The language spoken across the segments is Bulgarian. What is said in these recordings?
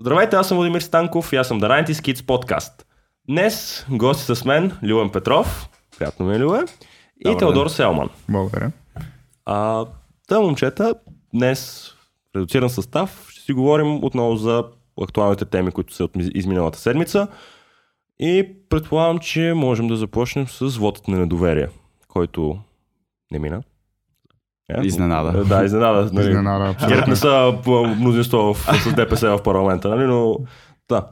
Здравейте, аз съм Владимир Станков и аз съм The 90 Kids Podcast. Днес гости с мен Любен Петров, приятно ми е Любе, и Добър Теодор. Селман. Благодаря. А, та, момчета, днес редуциран състав ще си говорим отново за актуалните теми, които са от ми- изминалата седмица. И предполагам, че можем да започнем с вотът на недоверие, който не мина. Е, Изненада. Да, изненада. Нали. Изненада, ГЕРБ не са мнозинство в, с ДПС в парламента, нали? но да.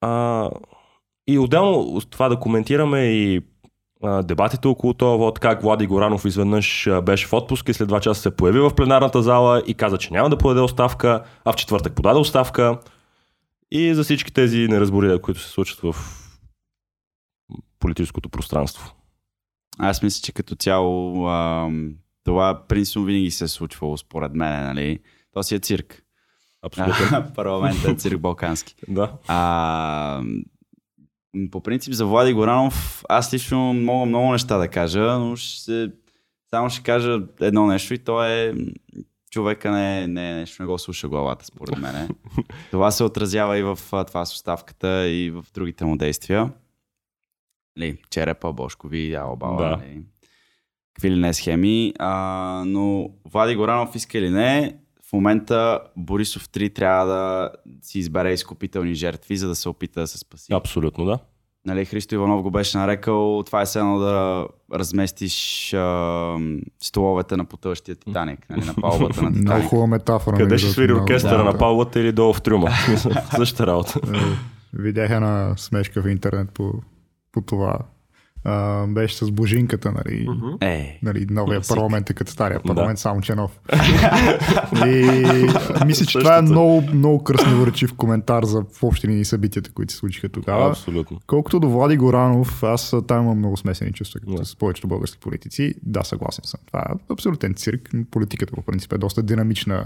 А, и отделно от това да коментираме и а, дебатите около това, вот как Влади Горанов изведнъж беше в отпуск и след два часа се появи в пленарната зала и каза, че няма да подаде оставка, а в четвъртък подаде оставка. И за всички тези неразбория, които се случват в политическото пространство. Аз мисля, че като цяло ам, това принципно винаги се е случвало според мен, нали? То си е цирк. Абсолютно. Парламентът е цирк балкански. да. А, по принцип за Влади Горанов аз лично мога много неща да кажа, но ще, само ще кажа едно нещо и то е човека не, не, нещо не го слуша главата според мен. това се отразява и в това с оставката и в другите му действия. Ли, черепа, бошкови, албала, Да. да. Какви ли не схеми. А, но Влади Горанов иска или не, в момента Борисов 3 трябва да си избере изкупителни жертви, за да се опита да се спаси. Абсолютно, да. Нали, Христо Иванов го беше нарекал, това е едно да разместиш а, столовете на потъващия Титаник, нали, на палубата на Много Титаник. хубава метафора. Къде ще свири много оркестъра добра. на палвата или долу в трюма? Същата работа. Е, Видях една смешка в интернет по, по това. А, беше с Божинката, нали? Е, Нали, новия Класик. парламент е като стария Да. парламент, само че нов. и мисля, че това е много, много кръсноречив коментар за в общи линии събитията, които се случиха тогава. Абсолютно. Колкото до Влади Горанов, аз а, там имам много смесени чувства като Да. с повечето български политици. Да, съгласен съм. Това е абсолютен цирк. Политиката по принцип е доста динамична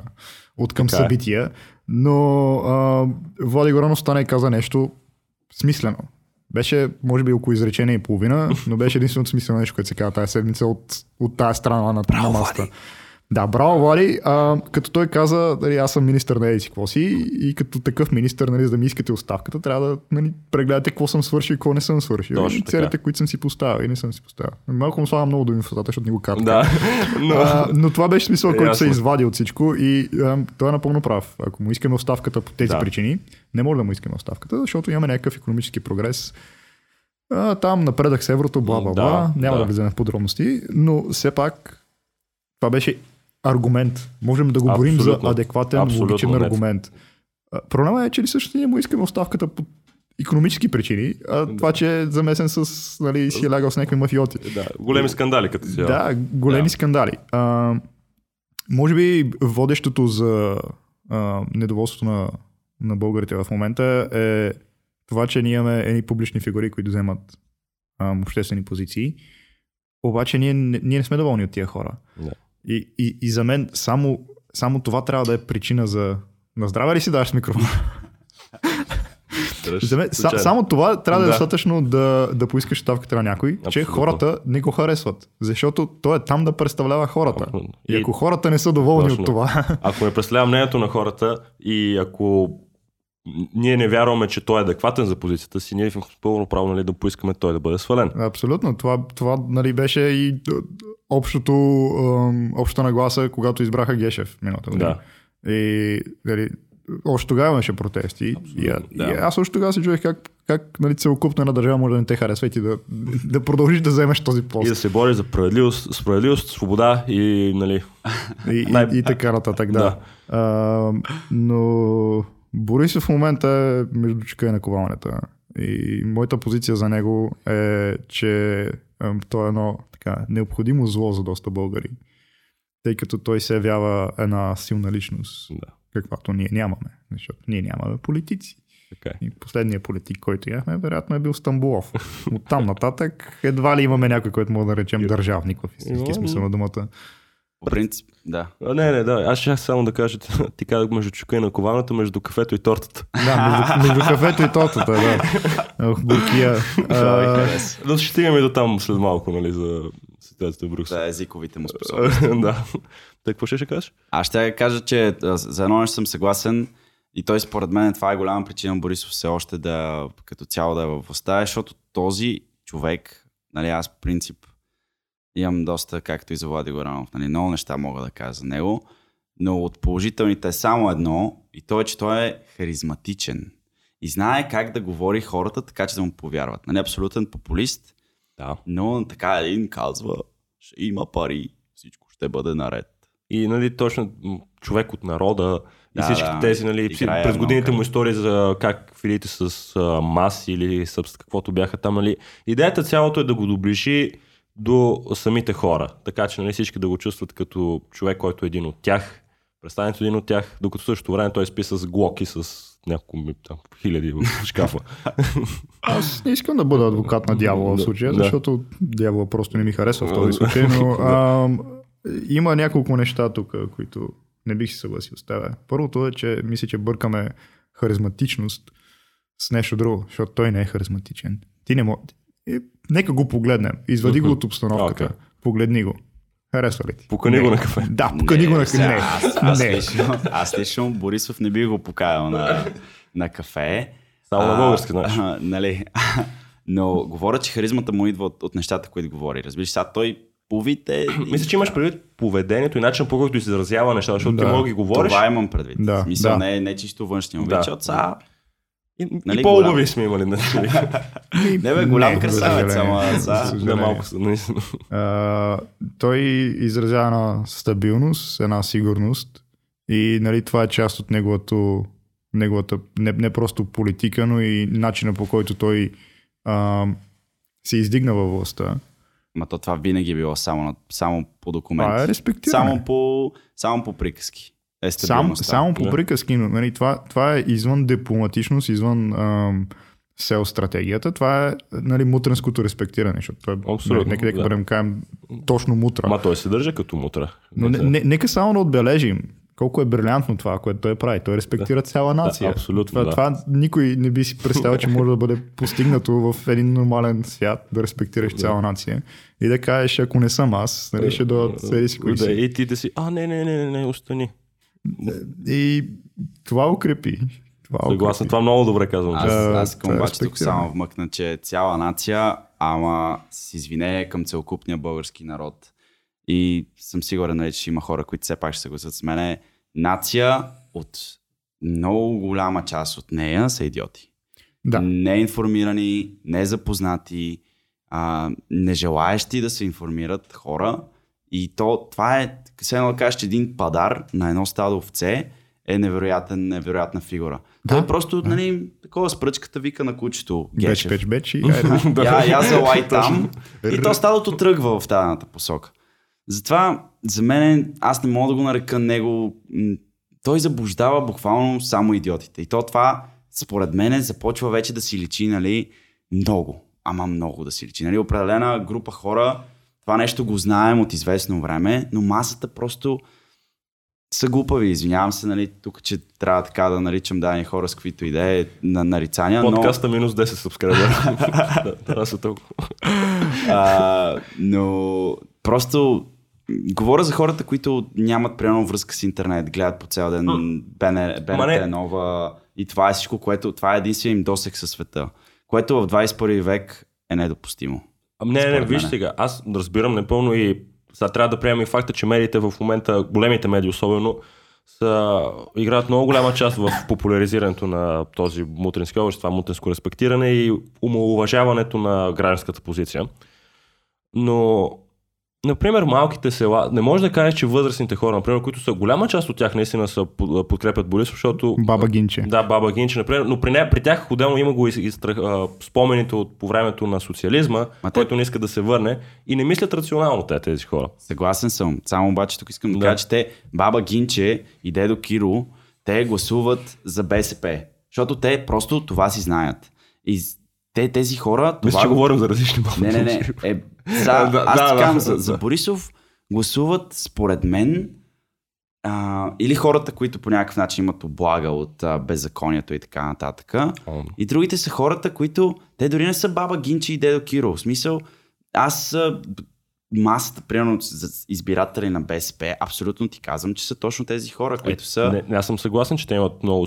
от към Така е. събития. Но а, Влади Горанов стана и каза нещо смислено. Беше, може би, около изречение и половина, но беше единственото смислено нещо, което се казва тази седмица от, от тази страна на, на масата. Да, браво, Влади. А, като той каза, дали, аз съм министър на еди какво си и като такъв министър, нали, за да ми искате оставката, трябва да нали, прегледате какво съм свършил и какво не съм свършил. Точно и целите, които съм си поставил и не съм си поставил. Малко му слагам много думи в устата, защото ни го казвам. Да. Но... А, но това беше смисъл, който се извади от всичко и а, той е напълно прав. Ако му искаме оставката по тези Да. причини, не може да му искаме оставката, защото имаме някакъв економически прогрес. А, там напредък с еврото, бла, бла, Да, бла. Няма да. да влизаме в подробности, но все пак това беше аргумент. Можем да го борим за адекватен, Абсолютно, логичен нет. аргумент. Проблема е, че ли също ние му искаме оставката по економически причини, а това, че е замесен с, нали, си е лягал с някакви мафиоти. Да, големи скандали като цяло. Да, големи Да. да. скандали. А, може би водещото за а, недоволството на, на българите в момента е това, че ние имаме едни публични фигури, които вземат а, обществени позиции. Обаче ние, ние не сме доволни от тия хора. Да. И, и, и за мен само, само това трябва да е причина за... На здраве ли си даваш микрофон? За мен, са, само това трябва да е достатъчно да, да поискаш ставката на някой, че Абсолютно. хората не го харесват. Защото той е там да представлява хората. Абсолютно. И И- ако хората не са доволни Точно. от това, Ако не представлява мнението на хората и ако ние не вярваме, че той е адекватен за позицията си, ние имаме пълно право нали, да поискаме той да бъде свален. абсолютно. Това, това нали, беше и д- общото, общата нагласа, когато избраха Гешев миналата година. Да. И нали, още тогава имаше протести. И, а- да. и аз още тогава се чуех как, как нали, целокупна една държава може да не те харесва и ти да, да продължиш да вземеш този пост. И да се бори за справедливост, справедливост свобода и нали, И, Най- и, и така нататък, да. Да. А, но Борисов в момента е между чука и наковалнята. И моята позиция за него е, че той е едно така, необходимо зло за доста българи. Тъй като той се явява една силна личност, да, каквато ние нямаме. Защото ние нямаме политици. така е. И последният политик, който имахме, вероятно е бил Стамбулов. От там нататък едва ли имаме някой, който може да наречем държавник в истински смисъл на думата. По принцип, да. А, не, не, да. Аз ще само да кажа, ти казах между чука и наковалната, между кафето и тортата. Да, между, между кафето и тортата, да. Ох, буркия. Да ще стигаме до там след малко, нали, за ситуацията в Брюксел. За езиковите му способности. да. Так, какво ще, ще кажеш? Аз ще кажа, че за едно нещо съм съгласен. И той според мен това е голяма причина Борисов все още да като цяло да е във властта, защото този човек, нали, аз по принцип имам доста, както и за Влади Горанов, нали, много неща мога да кажа за него, но от положителните е само едно и то е, че той е харизматичен и знае как да говори хората така, че да му повярват. Нали, абсолютен популист, Да. но така един казва, ще има пари, всичко ще бъде наред. И нали, точно човек от народа и Да, всички да. тези, нали, Играе през годините много. му истории за как филите с а, маси или с каквото бяха там, нали. Идеята цялото е да го доближи до самите хора, така че нали, всички да го чувстват като човек, който е един от тях, представенето един от тях, докато в същото време той спи с глоки с няколко там, хиляди в шкафа. Аз не искам да бъда адвокат на дявола в случая, да. защото дявола просто не ми харесва в този случай, но а, има няколко неща тук, които не бих си съгласил с теб. Първото е, че мисля, че бъркаме харизматичност с нещо друго, защото той не е харизматичен. Ти не може. Нека го погледнем. Извади го от обстановката. Окей. Погледни го. Харесва ли ти? Покани Не. го на кафе. Да, покани го на сега, не. Аз, аз, не. лично, аз лично Борисов не би го покаял на, на кафе. Само на български, знаеш. а, нали. Но говоря, че харизмата му идва от, от нещата, които говори. Разбираш, сега той по вид е... Мисля, че имаш предвид поведението и начин по който изразява неща, защото Да. ти мога да ги говориш. Това имам предвид. Да, смисъл, да. не, не чисто външния му Да. защото сега... И, Нали, и по-убави голям. сме имали. Нали? Не бе, голям красавец, ама За да, малко са, наистина. А, той изразява една стабилност, една сигурност и нали, това е част от неговото, неговата не, не просто политика, но и начина по който той а, се издигна във властта. Ма то това винаги е било само, на- само по документи. Това е респектиране. само по, само по приказки. Е Сам, само по Да. приказки, но нали, това, това е извън дипломатичност, извън ам, сел стратегията. Това е нали, мутренското респектиране, защото той, Абсолютно, нека нека да. бъдем кажем точно мутра. Ама той се държа като мутра. Но не, не, нека само да отбележим колко е брилянтно това, което той прави. Той респектира цяла нация. абсолютно, Това, да. това никой не би си представил, че може да бъде постигнато в един нормален свят, да респектираш цяла нация. И да кажеш, ако не съм аз, нали, ще дойдат седи си кои да, си. и ти да си, а, не, не, не, не, не, остани. И това укрепи. Това Съгласен, укрепи. това много добре казвам. Аз, аз това е обаче тук само вмъкна, че цяла нация, ама с извинение към целокупния български народ. И съм сигурен, нали, че има хора, които все пак ще се съгласят с мене. Нация от много голяма част от нея са идиоти. Да. Неинформирани, незапознати, а, нежелаещи да се информират хора. И то, това е, все едно да кажеш, че един падар на едно стадо овце е невероятен, невероятна фигура. Да, Той просто, нали, такова с пръчката вика на кучето. Беч, Гечев. беч, беч и айде. Я, я за лай там. и то стадото тръгва в тази посока. Затова, за мен, аз не мога да го нарека него. Той заблуждава буквално само идиотите. И то това, според мен, започва вече да си личи, нали, много. Ама много да си личи. Нали, определена група хора, това нещо го знаем от известно време, но масата просто са глупави. Извинявам се, нали, тук, че трябва така да наричам дадени хора с каквито идеи на нарицания, но... Подкаста минус 10 субскрибера. да, това са толкова. А, но просто говоря за хората, които нямат примерно връзка с интернет, гледат по цял ден Ма не. БНТ нова и това е всичко, което, това е единствения им досек със света, което в 21 век е недопустимо. Ами не, не, виж сега, аз разбирам непълно и сега трябва да приемем и факта, че медиите в момента, големите медии особено, са, играят много голяма част в популяризирането на този мутрински образ, това мутринско респектиране и умалуважаването на гражданската позиция. Но, например, малките села, не може да кажеш, че възрастните хора, например, които са голяма част от тях наистина са, под- подкрепят Борисов, защото Баба Гинче. да, Баба Гинче, например, но при, не, при тях отделно има го и, и страх, а, спомените от по времето на социализма, Ма те- който не иска да се върне и не мислят рационално те, тези хора. Съгласен съм. Само обаче тук искам да, Да. кажа, че те, баба Гинче и дедо Киро, те гласуват за БСП. Защото те просто това си знаят. И те, тези хора... Мисля, това че го- говорим за различни Баба Не, не, не. Е, за, Да, аз да, ти да, казвам, да, за, за да. Борисов гласуват според мен а, или хората, които по някакъв начин имат облага от а, беззаконието и така нататък. О, И другите са хората, които те дори не са баба Гинчи и дедо Киро. В смисъл, аз а, масата, примерно за избиратели на БСП, абсолютно ти казвам, че са точно тези хора, които са... Не, не, аз съм съгласен, че те имат много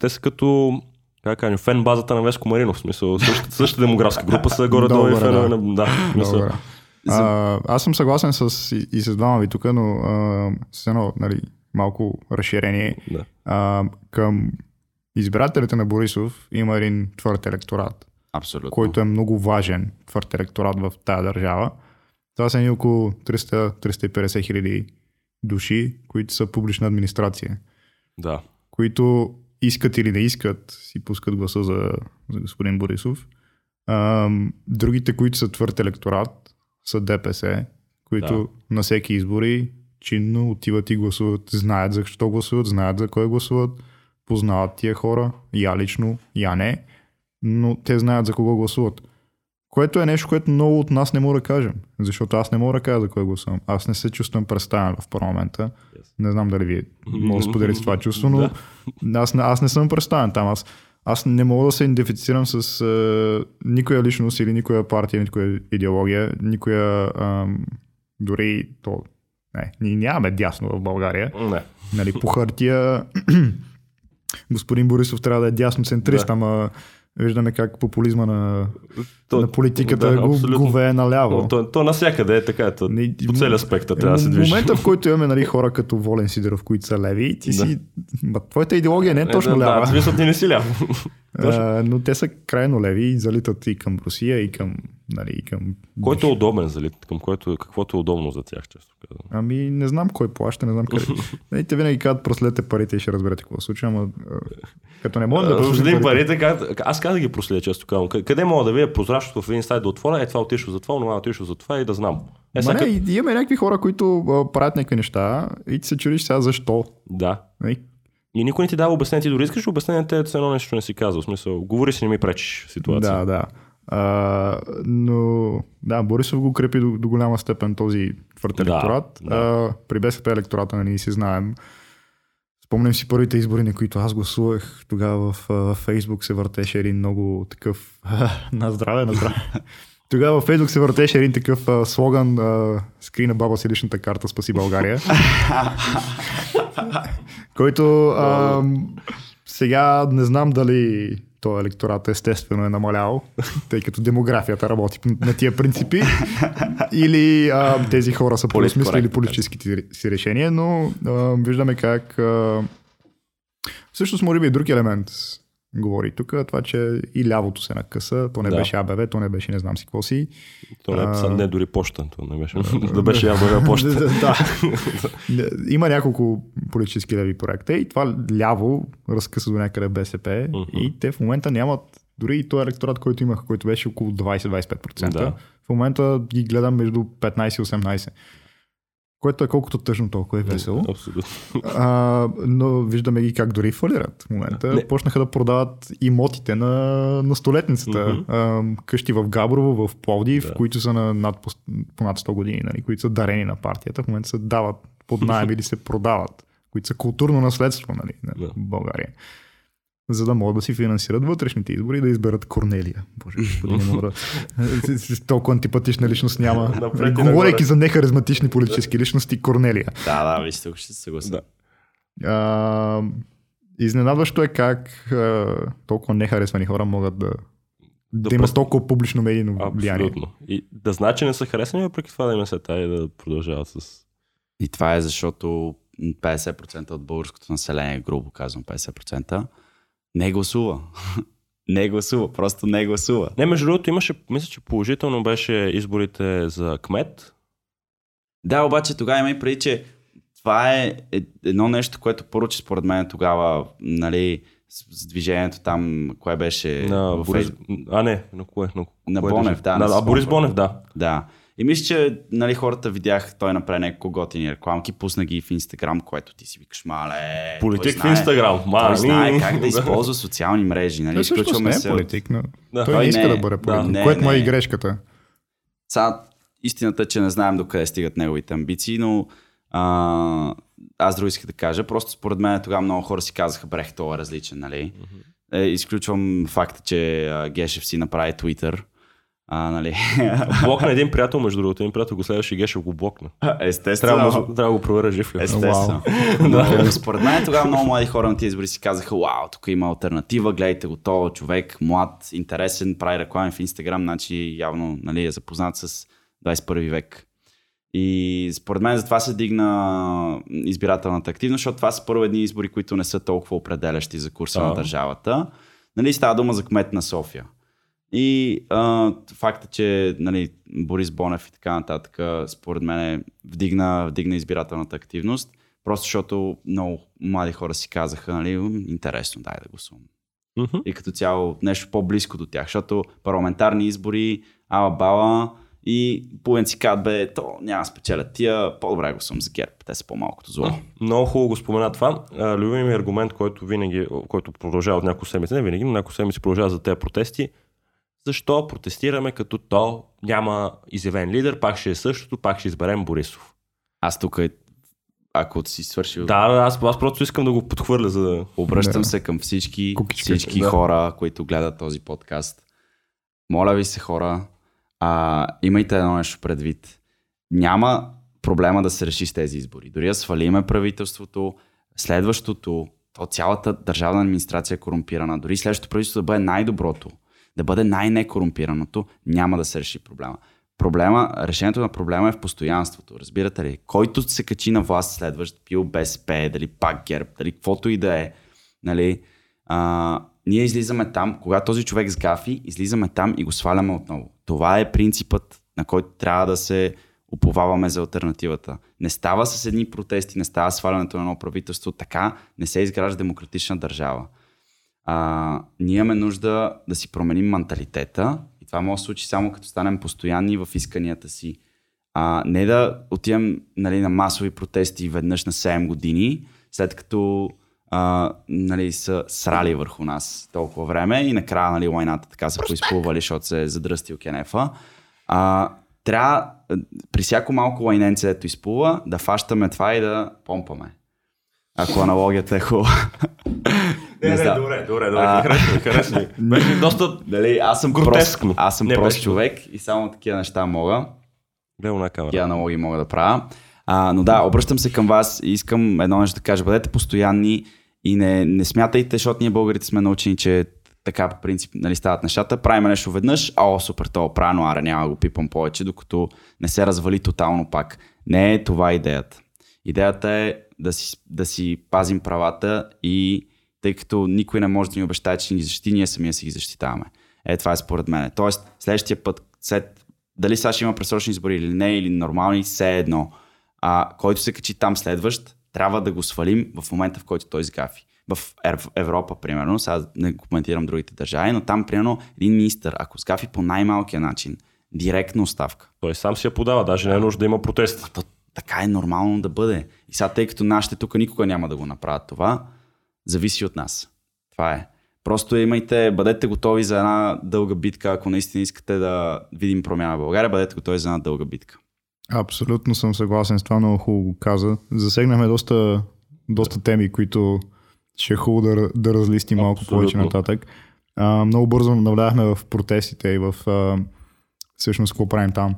те са като как кажем, фен базата на Веско Маринов, в смисъл, същата, същата демографска група са горе-долу и фенове да. на... Да, смисъл, Добре. А, аз съм съгласен с, и, и с двама ви тук, но а, с едно нали, малко разширение. да. А, към избирателите на Борисов има един твърд електорат, Абсолютно. който е много важен твърд електорат в тази държава. Това са ни около 300-350 хиляди души, които са публична администрация, да. които искат или не искат, си пускат гласа за, за господин Борисов. А, другите, които са твърд електорат, са ДПС, които Да. на всеки избори чинно отиват и гласуват, знаят защо гласуват, знаят за кой гласуват, познават тия хора, я лично, я не, но те знаят за кого гласуват. Което е нещо, което много от нас не мога да кажем, защото аз не мога да кажа за кой гласувам. Аз не се чувствам представен в парламента. Не знам дали вие може да споделите това чувство, но аз, не- аз не съм представен там. Аз, аз не мога да се идентифицирам с е, никоя личност или никоя партия, никоя идеология, никоя ам, дори то. Не, ние нямаме дясно в България. Не. Нали, по хартия господин Борисов трябва да е дясноцентрист, Да. ама виждаме как популизма на, То- на политиката да, да, го, абсолютно. го вее наляво. Но То, то навсякъде е така. То, Не, по целия спектър трябва да се в движи. момента, в който имаме нали, хора като Волен Сидеров, които са леви, ти Да. си... Твоята идеология не е точно да, Да, лява. в смисъл ти не си ляв. а, но те са крайно леви и залитат и към Русия, и към... Нали, и към... Който е удобен, зали, към който, каквото е удобно за тях, често казвам. Ами не знам кой плаща, не знам къде. Нали, те винаги казват проследете парите и ще разберете какво случва, ама като не можем да проследим парите, парите, аз как да ги проследя, често казвам. Къ- Къде мога да видя прозрачното в един сайт да отворя, е това отишло за това, това отишло за това и да знам. Е, Ма не, как- имаме някакви хора, които правят някакви неща и ти се чудиш сега защо. Да. Нали? И никой не ти дава обяснение. Ти дори искаш обяснение, те едно нещо не си казва. В смисъл, говори си, не ми пречиш ситуация. Да, да. А, но да, Борисов го крепи до, до голяма степен този твърд Да, електорат. да. А, при БСП електората нали, си знаем. Спомням си първите избори, на които аз гласувах. Тогава в а, Фейсбук се въртеше един много такъв... на здраве, на здраве. Тогава във Фейсбук се въртеше един такъв а, слоган а, скри на баба си личната карта, спаси България. който а, сега не знам дали този електорат естествено е намалял, тъй като демографията работи на тия принципи, или а, тези хора са преосмислили политическите си решения, но а, виждаме как а, всъщност може би и друг елемент говори тук, това, че и лявото се накъса, то не Да. беше АБВ, то не беше не знам си какво си. То не, А. не дори почта. То не беше, да беше ябава почта. да. Има няколко политически леви проекта и това ляво разкъса до някъде БСП Мгм. и те в момента нямат дори и този електорат, който имаха, който беше около 20-25%. Да. В момента ги гледам между 15 и 18%. Което е колкото тъжно, толкова е весело. Абсолютно. А, но виждаме ги как дори фалират в момента. Не. Почнаха да продават имотите на, на столетницата. Мгм. А, къщи в Габрово, в Пловдив, Да. които са на над, по, по над 100 години, нали, които са дарени на партията. В момента се дават под найем или се продават, които са културно наследство нали, на Да. България. За да могат да си финансират вътрешните избори и да изберат Корнелия. Боже, не мога да... Толкова антипатична личност няма. Говорейки за нехаризматични политически личности, Корнелия. Да, да, виж, тук ще се съглася. Да. Изненадващо е как а, толкова нехаресвани хора могат да, да, Да имат толкова публично медийно влияние. Абсолютно. И да знаят, че не са харесани, въпреки това да им се тая и да продължават с... И това е защото 50% от българското население, грубо казвам 50%, не гласува. не гласува, просто не гласува. Не, между другото, имаше, мисля, че положително беше изборите за кмет. Да, обаче тогава има и преди, че това е е- едно нещо, което поручи според мен тогава, нали, с, движението там, кое беше На Борис... А, не, на кое? На, На кое Бонев, да, На, а, Борис. Бонев, да. Да. И мисля, че нали, хората видях, той направи няколко готини рекламки, пусна ги в Инстаграм, което ти си викаш, мале. той Политик в знае- Инстаграм. Той Мани. знае как да използва социални мрежи. Нали? Той всъщност не е се политик, но Да. той Той не иска не да е. бъде Да. политик, Не, което му е и грешката. Сега, истината е, че не знаем докъде стигат неговите амбиции, но а, аз друго исках да кажа. Просто според мен тогава много хора си казаха, брех, това е различен, нали? Е, изключвам факта, че а, Гешев си направи Twitter. А, нали? Блокна един приятел, между другото. Един приятел го следваше и Гешев го блокна. Естествено. Трябва, да- трябва да го проверя жив ли. е. Естествено. Но, според мен тогава много млади хора на тези избори си казаха, вау, тук има альтернатива, гледайте го, то човек, млад, интересен, прави реклами в Инстаграм, значи явно нали, е запознат с 21 век. И според мен затова се дигна избирателната активност, защото това са първо едни избори, които не са толкова определящи за курса А. на държавата. Нали, става дума за кмет на София. И а, факта, че нали, Борис Бонев и така нататък, според мен вдигна, вдигна избирателната активност, просто защото много млади хора си казаха, нали, «М, интересно, дай да гласувам. Мгм. И като цяло нещо по-близко до тях, защото парламентарни избори, ала бала и половин си казват, бе, то няма спечелят тия, по-добре го съм за ГЕРБ, те са по-малкото зло. Много хубаво го спомена това. А, Любим ми аргумент, който винаги, който продължава от няколко седмици, не винаги, но няколко седмици продължава за тези протести. Защо протестираме, като то няма изявен лидер, пак ще е същото, пак ще изберем Борисов. Аз тук, ако си свършил Да, да, аз, аз просто искам да го подхвърля, за да... Обръщам Да. се към всички, Кукичка. всички Да. хора, които гледат този подкаст. Моля ви се, хора, а, имайте едно нещо предвид. Няма проблема да се реши с тези избори. Дори да свалиме правителството, следващото, то цялата държавна администрация е корумпирана. Дори следващото правителство да бъде най-доброто, да бъде най-некорумпираното, няма да се реши проблема. Проблема, решението на проблема е в постоянството. Разбирате ли? Който се качи на власт следващ, бил БСП, дали пак ГЕРБ, дали каквото и да е, нали, а, ние излизаме там, когато този човек сгафи, излизаме там и го сваляме отново. Това е принципът, на който трябва да се уповаваме за альтернативата. Не става с едни протести, не става свалянето на едно правителство, така не се изгражда демократична държава. А, ние имаме нужда да си променим менталитета и това може да случи само като станем постоянни в исканията си. А, не да отидем нали, на масови протести веднъж на 7 години, след като а, нали, са срали върху нас толкова време и накрая нали, лайната така са поизплували, защото се е задръстил кенефа. А, трябва при всяко малко лайненце, ето изплува, да фащаме това и да помпаме. Ако аналогията е хубава. Не знам. добре, добре, добре. А. Харесва ми, харесва ми. Беше доста... Дали, аз съм Гротескно. прост, аз съм Не, прост беше- човек и само такива неща мога. Гледай на камера. Такива аналогии мога да правя. А, но да, обръщам се към вас и искам едно нещо да кажа. Бъдете постоянни и не, не смятайте, защото ние българите сме научени, че така по принцип нали, стават нещата. Правим нещо веднъж, а о, супер, то е аре няма да го пипам повече, докато не се развали тотално пак. Не е това идеята. Идеята е да си, да си пазим правата и тъй като никой не може да ни обещае, че ни защити, ние самия си ги защитаваме. Е, това е според мен. Тоест, следващия път, след, дали сега ще има пресрочни избори или не, или нормални, все едно. А, който се качи там следващ, трябва да го свалим в момента, в който той сгафи. В Ев- Европа, примерно, сега не коментирам другите държави, но там, примерно, един министър, ако сгафи по най-малкия начин, директно оставка. Той сам си я подава, даже не е нужда да има протести. То, така е нормално да бъде. И сега, тъй като нашите тук никога няма да го направят това, зависи от нас. Това е. Просто имайте, бъдете готови за една дълга битка, ако наистина искате да видим промяна в България, бъдете готови за една дълга битка. Абсолютно съм съгласен с това, много хубаво го каза. Засегнахме доста, доста теми, които ще е хубаво да, да разлистим малко Абсолютно. повече нататък. А, много бързо навляхме в протестите и в а, всъщност какво правим там.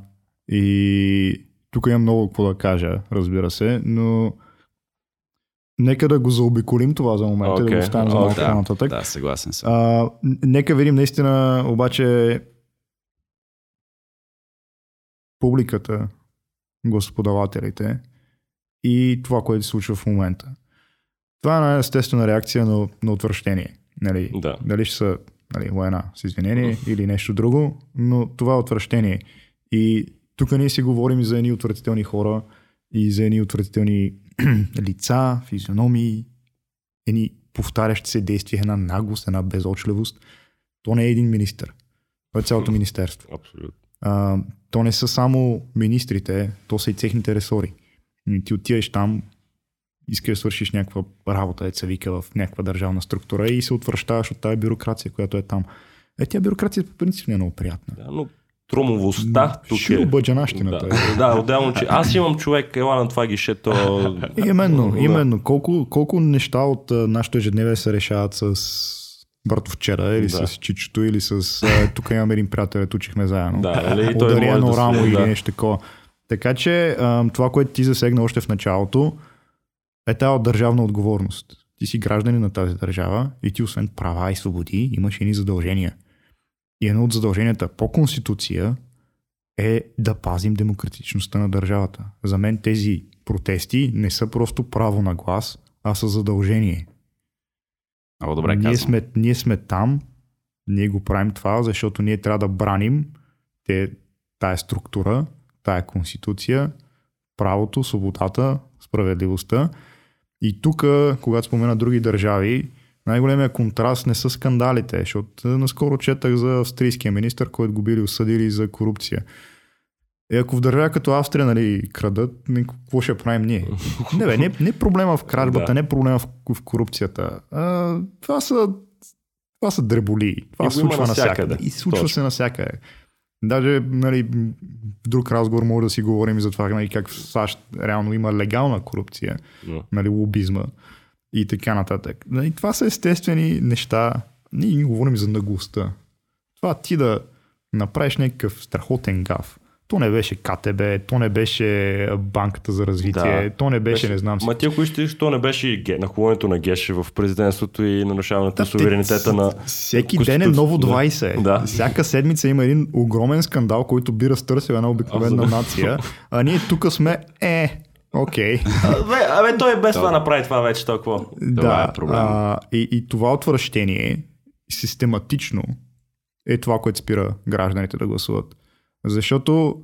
И тук имам много какво да кажа, разбира се, но нека да го заобиколим това за момента, да Окей, го оставим за малко да, по-нататък. Да, съгласен съм. А, нека видим наистина обаче публиката, господавателите и това, което се случва в момента. Това е една естествена реакция на, на отвращение. Нали? Да. Дали ще са нали, война с извинение или нещо друго, но това е отвращение. И тук ние си говорим за едни отвратителни хора и за едни отвратителни лица, физиономии, едни повтарящи се действия, една наглост, една безочливост. То не е един министър. Това е цялото министерство. Абсолютно. А, то не са само министрите, то са и техните ресори. Ти отиваш там, искаш да свършиш някаква работа, деца вика в някаква държавна структура и се отвръщаваш от тази бюрокрация, която е там. Е, тя бюрокрация по принцип не е много приятна. Да, но трумовостта тук е... Шилобаджанащината. Да, да, отделно, че аз имам човек, ела на това гишето. Именно, Да. именно. Колко, колко неща от нашето ежедневие се решават с братовчера или Да. с чичото или с тук имаме един приятел, учихме заедно. Да, нали, и той Ударено да рамо се- или да. нещо такова. Така че това, което ти засегна още в началото, е тази държавна отговорност. Ти си гражданин на тази държава и ти освен права и свободи имаш едни задължения. И едно от задълженията по конституция е да пазим демократичността на държавата. За мен тези протести не са просто право на глас, а са задължение. Много добре ние, казвам. сме, ние сме там, ние го правим това, защото ние трябва да браним те, тая структура, тая конституция, правото, свободата, справедливостта. И тук, когато спомена други държави, най-големия контраст не са скандалите, защото е, наскоро четах за австрийския министр, който го били осъдили за корупция. И ако в държава като Австрия нали, крадат, какво ще правим ние? Не, бе, не, не е проблема в кражбата, Да. не е проблема в, в корупцията. А, това са това са дреболи. Това се случва навсякъде. И случва Точно. се навсякъде. Даже нали, в друг разговор може да си говорим и за това нали, как в САЩ реално има легална корупция, нали, лобизма и така нататък. Нали, това са естествени неща. Ние не говорим за наглостта. Това ти да направиш някакъв страхотен гаф. То не беше КТБ, то не беше банката за развитие, Да. то не беше, не знам си. Ма ти ако искаш, то не беше и нахлуването на Геше в президентството и нарушаването на те- суверенитета на... Всеки на ден е ново Да. 20. Да. Всяка седмица има един огромен скандал, който би разтърсил една обикновена нация. А ние тук сме е, окей. Абе, абе, той без това направи това вече толкова. да, е проблем. а, и, и това отвращение систематично е това, което спира гражданите да гласуват. Защото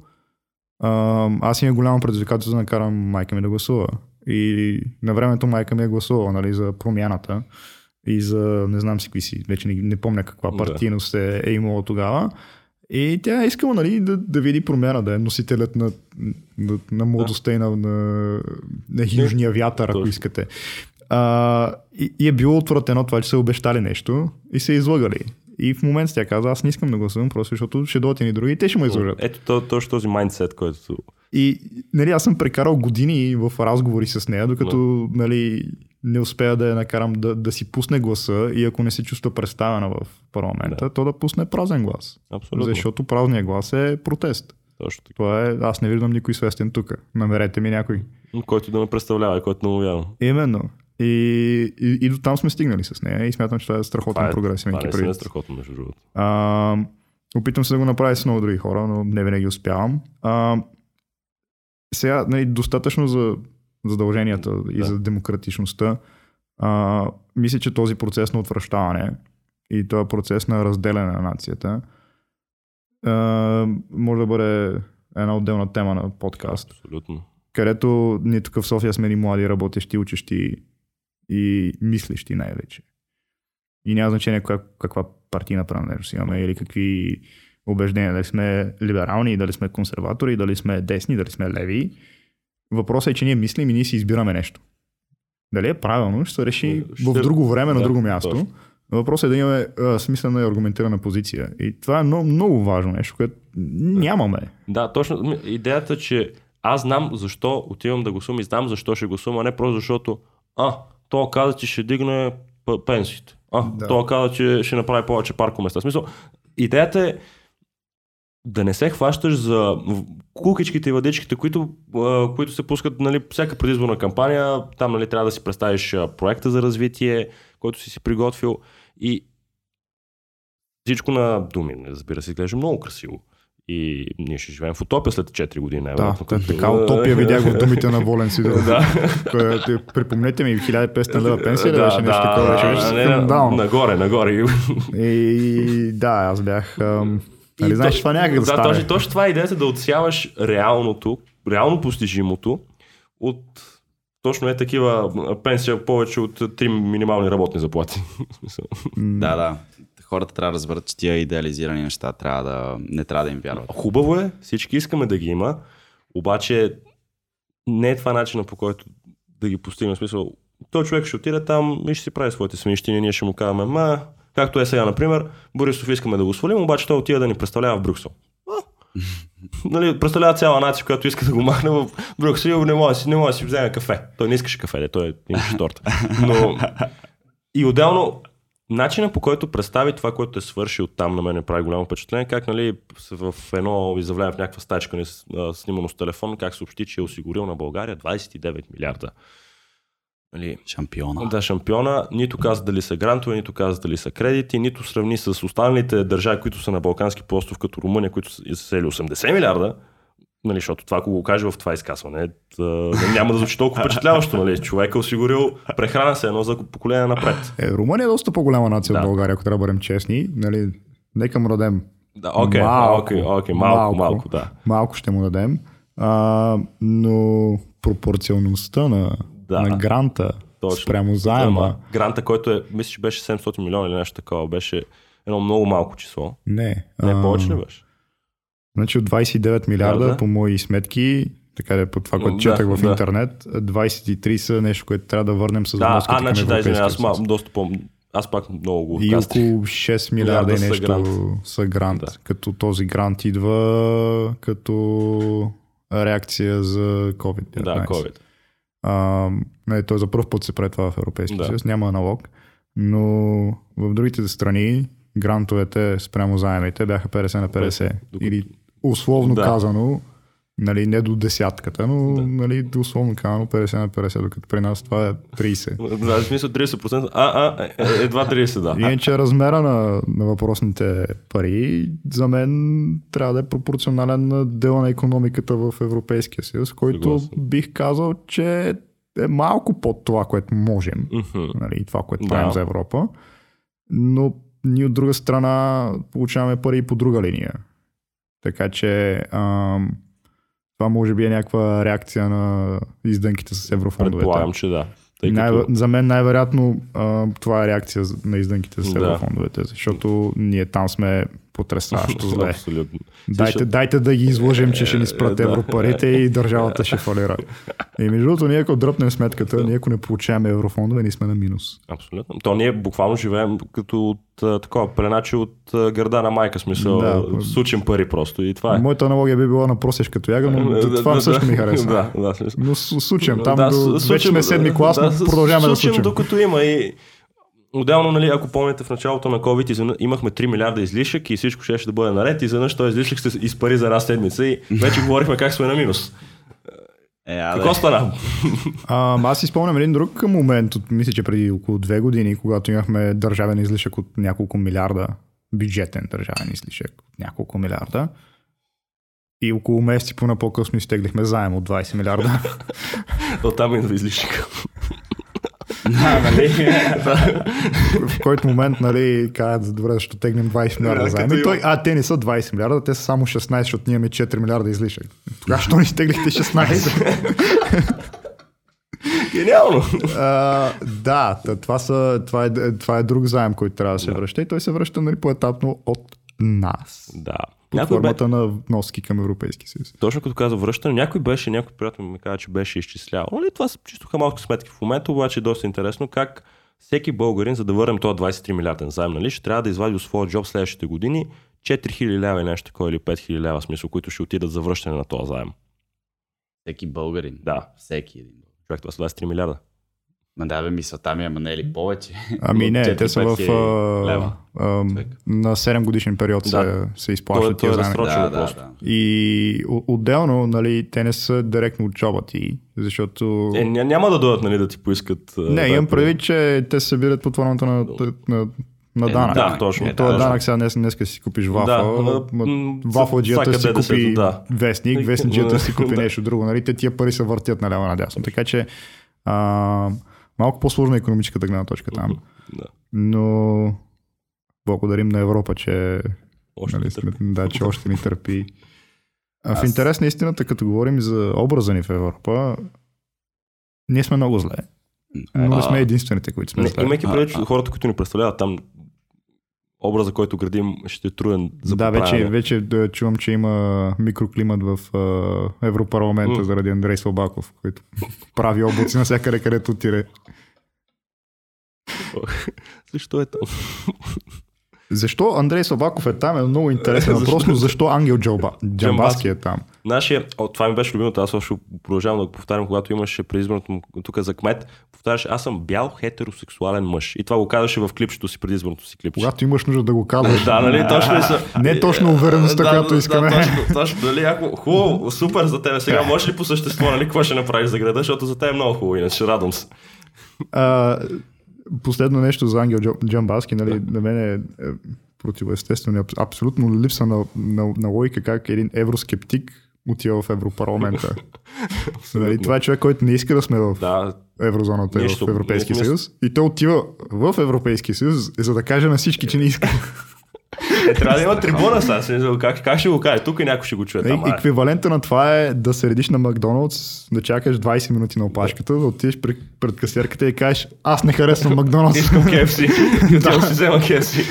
а, аз имам голямо предизвикателство да накарам майка ми да гласува. И на времето майка ми е гласувала нали, за промяната и за не знам си какви си, вече не, не помня каква партийност е, е имала тогава. И тя е искала нали, да, да види промяна, да е носителят на, на, на младостта и на, на, на южния вятър, ако Точно. искате. А, и, и е било отвратено това, че са обещали нещо и са излъгали. И в момента тя каза, аз не искам да гласувам, просто защото ще дойдат и други и те ще ме излъжат. Ето то, точно този майндсет, който... И нали, аз съм прекарал години в разговори с нея, докато нали, не успея да я накарам да, да си пусне гласа и ако не се чувства представена в парламента, Да. то да пусне празен глас. Абсолютно. Защото празният глас е протест. Точно така. Това е, аз не виждам никой свестен тук. Намерете ми някой. Който да ме представлява и който не му вярвам. Именно. И, и, и до там сме стигнали с нея и смятам, че това е страхотен Това е, прогрес. това не е страхотно, между другото. А, опитвам се да го направя с много други хора, но не винаги успявам. А, сега, нали, достатъчно за задълженията и Да. за демократичността. А, мисля, че този процес на отвръщаване и този процес на разделяне на нацията а, може да бъде една отделна тема на подкаст Абсолютно. където ние тук в София сме ни млади, работещи, учещи и мислещи най-вече. И няма значение каква, каква партийна принадлежност имаме или какви убеждения, дали сме либерални, дали сме консерватори, дали сме десни, дали сме леви. Въпросът е, че ние мислим и ние си избираме нещо. Дали е правилно, ще се реши Ще- в друго време, на да, друго място. точно. Въпросът е да имаме а, смислена и аргументирана позиция. И това е много, много важно нещо, което нямаме. Да, точно. Идеята, че аз знам защо отивам да гласувам и знам защо ще гласувам, а не просто защото а, то каза, че ще дигне пенсиите. А, Да. да. то каза, че ще направи повече паркоместа. В смисъл, идеята е да не се хващаш за кукичките и въдичките, които, които се пускат нали, всяка предизборна кампания. Там нали, трябва да си представиш проекта за развитие, който си си приготвил и всичко на думи, разбира се, изглежда много красиво. И ние ще живеем в утопия след 4 години. Да, като- така утопия видях в думите на Волен Сидоров. Да. Те- Припомнете ми 1500 лева пенсия, да, беше нещо да, такова, беше, беше. Нагоре, нагоре. И да, аз бях... ам, Нали, знаеш, то- това някак да, да, стане. точно, точно това е идеята да отсяваш реалното, реално постижимото от точно е такива пенсия повече от 3 минимални работни заплати. Да, да. Хората трябва да разберат, че тия идеализирани неща трябва да, не трябва да им вярват. Хубаво е, всички искаме да ги има, обаче не е това начина по който да ги постигнем. В смисъл, той човек ще отиде там и ще си прави своите свинщини, ние ще му казваме, ма, както е сега, например, Борисов искаме да го свалим, обаче той отива да ни представлява в Брюксел. Нали, представлява цяла нация, която иска да го махне в Брюксел, не може, да си- не може да си вземе кафе. Той не искаше кафе, де, той имаше торта. Но и отделно начинът по който представи това, което е свършил там, на мен не прави голямо впечатление, как нали, в едно изявление в някаква стачка, а, снимано с телефон, как съобщи, че е осигурил на България 29 милиарда. Нали, Шампиона. да, шампиона, нито каза дали са грантове, нито каза дали са кредити, нито сравни с останалите държави, които са на Балкански полуостров, като Румъния, които са сели 80 милиарда, нали, защото това, ако го каже в това изказване, т- няма да звучи толкова впечатляващо. Нали. Човек е осигурил прехрана се едно за поколение напред. Е, Румъния е доста по-голяма нация Да. от България, ако трябва да бъдем честни. Нали, нека му дадем. Да, окей, Малко. окей, окей, малко, Малко. малко, да. Малко ще му дадем. А, но пропорционалността на, Да. на гранта Точно. спрямо заема. Ама, Гранта, който е, мисля, че беше 700 милиона или нещо такова, беше едно много малко число. Не. Не, а, повече ли беше? Значи от 29 милиарда, Милиарда? по мои сметки, така да е по това, което Да, четах в да. интернет, 23 са нещо, което трябва да върнем с Да, а, значи да, извиня, аз съюз. доста по аз пак много го И около 6 милиарда Милиарда и са нещо грант. са грант. Да. Като този грант идва като реакция за COVID-19. Да, COVID. А, не, той за първ път се прави това в Европейския Да. съюз, няма аналог, но в другите страни грантовете спрямо заемите бяха 50 на 50. Докато- Или условно Да. казано, нали, не до десятката, но Да. нали, условно казано 50 на 50, докато при нас това е 30. Да, в смисъл 30%, а, а, е, едва 30, да. Иначе размера на, на въпросните пари за мен трябва да е пропорционален на дела на економиката в Европейския съюз, който Съгласен. бих казал, че е малко под това, което можем. Нали, това, което Да. правим за Европа. Но ние от друга страна получаваме пари по друга линия. Така че ам, това може би е някаква реакция на издънките с еврофондовете. Предполагам, че да. Тъй Най- като... За мен най-вероятно а, това е реакция на издънките с Да. еврофондовете, защото ние там сме потрясаващо зле. Абсолютно. Дайте, Слушай, дайте да ги изложим, че ще ни спрат Е, да. европарите и държавата ще фалира. И между другото, ние ако дръпнем сметката, ние ако не получаваме еврофондове, ние сме на минус. Абсолютно. То ние буквално живеем като от такова пленачи от гърда на майка, смисъл. Да. Сучим пари просто и това е. Моята аналогия би била на просеш като яга, но Да, това да, също да. ми харесва. Да, да. Но с- сучем, там Да, до, с- вече сучим, сме седми клас, да, продължаваме да сучим, сучим. докато има и Отделно, нали, ако помните в началото на COVID имахме 3 милиарда излишък и всичко ще да бъде наред и изведнъж този излишък се изпари за една седмица и вече говорихме как сме на минус. Е, а, Какво стана? А, аз си спомням един друг момент, от, мисля, че преди около две години, когато имахме държавен излишък от няколко милиарда, бюджетен държавен излишък от няколко милиарда. И около месеци по по-късно изтеглихме заем от 20 милиарда. Оттам идва излишък. Да, нали? в който момент, нали, казват, добре, защо тегнем 20 милиарда Да, И той, а, те не са 20 милиарда, те са само 16, защото ние имаме 4 милиарда излишък. Тогава, що ни изтеглихте 16? Гениално! А, да, това, са, това, е, това е друг заем, който трябва да се връща и той се връща нали, поетапно от нас. Да. Под Някой бе, формата на вноски към Европейски съюз. точно като каза връщане, някой беше, някой приятел ми каза, че беше изчислявал. Нали, това са чисто хамалски сметки. В момента обаче е доста интересно как всеки българин, за да върнем този 23 милиарден заем, нали, ще трябва да извади от своя джоб следващите години 4000 лева и нещо такова или 5000 лева смисъл, които ще отидат за връщане на този заем. Всеки българин. Да, Всеки един. човек, това са 23 милиарда. Ма да, бе, мисълта ми, ама не е ли повече? Ами не, те са в, 4-5 а, а, на 7 годишен период се, Да. се Той, изплащат той е тия заеми. разсрочено Да, да, да. И отделно, нали, те не са директно от джоба ти, защото... Е, ня- няма да дойдат нали, да ти поискат. не, имам предвид, че те се събират под формата на, на, на Е, данък. да, точно. Е, този да, данък сега днес, днес си купиш вафа, Да, ма- м, вафладжията всяка си купи да. вестник, вестниджията си купи нещо друго. Нали? Те тия пари се въртят наляво надясно. Така че а, малко по-сложна е економическата гледна точка там. Да. Но благодарим на Европа, че, Още нали, не сме, търпи. да, че още ни търпи. А в интерес на истината, като говорим за образа ни в Европа, ние сме много зле. Но не сме единствените, които сме Не, имайки предвид, че хората, които ни представляват там, образа, който градим, ще е труден за да, вече, вече да, чувам, че има микроклимат в а, Европарламента М. заради Андрей Слабаков, който прави облаци навсякъде, където отиде. Защо е там? Защо Андрей Слабаков е там е много интересен въпрос, но защо Ангел Джалба, Джамбаски е там? Нашия, о, това ми беше любимото, аз също продължавам да го повтарям, когато имаше предизборното му тук за кмет, повтаряше, аз съм бял хетеросексуален мъж. И това го казваше в клипчето си, предизборното си клипче. Когато имаш нужда да го казваш. Да, нали, точно ли са. Не точно увереността, Да, която искаме. Да, точно, точно, нали, ако, хубаво, супер за тебе. Сега можеш ли по същество, нали, какво ще направиш за града, защото за теб е много хубаво, иначе радвам се. Последно нещо за Ангел Джамбаски, нали, на мен е, е противоестествено, абсолютно липса на, на, на логика как един евроскептик отива в Европарламента. нали, това е човек, който не иска да сме в Да, еврозоната Ние в Европейския съюз. И той отива в Европейския съюз, за да каже на всички, че не иска. е, трябва да има трибуна сега. Как, как ще го каже? Тук и някой ще го чуе. Там, а. еквивалента на това е да се редиш на Макдоналдс, да чакаш 20 минути на опашката, да отидеш пред, пред касиерката и кажеш, аз не харесвам Макдоналдс. Искам KFC. Отивам си взема KFC.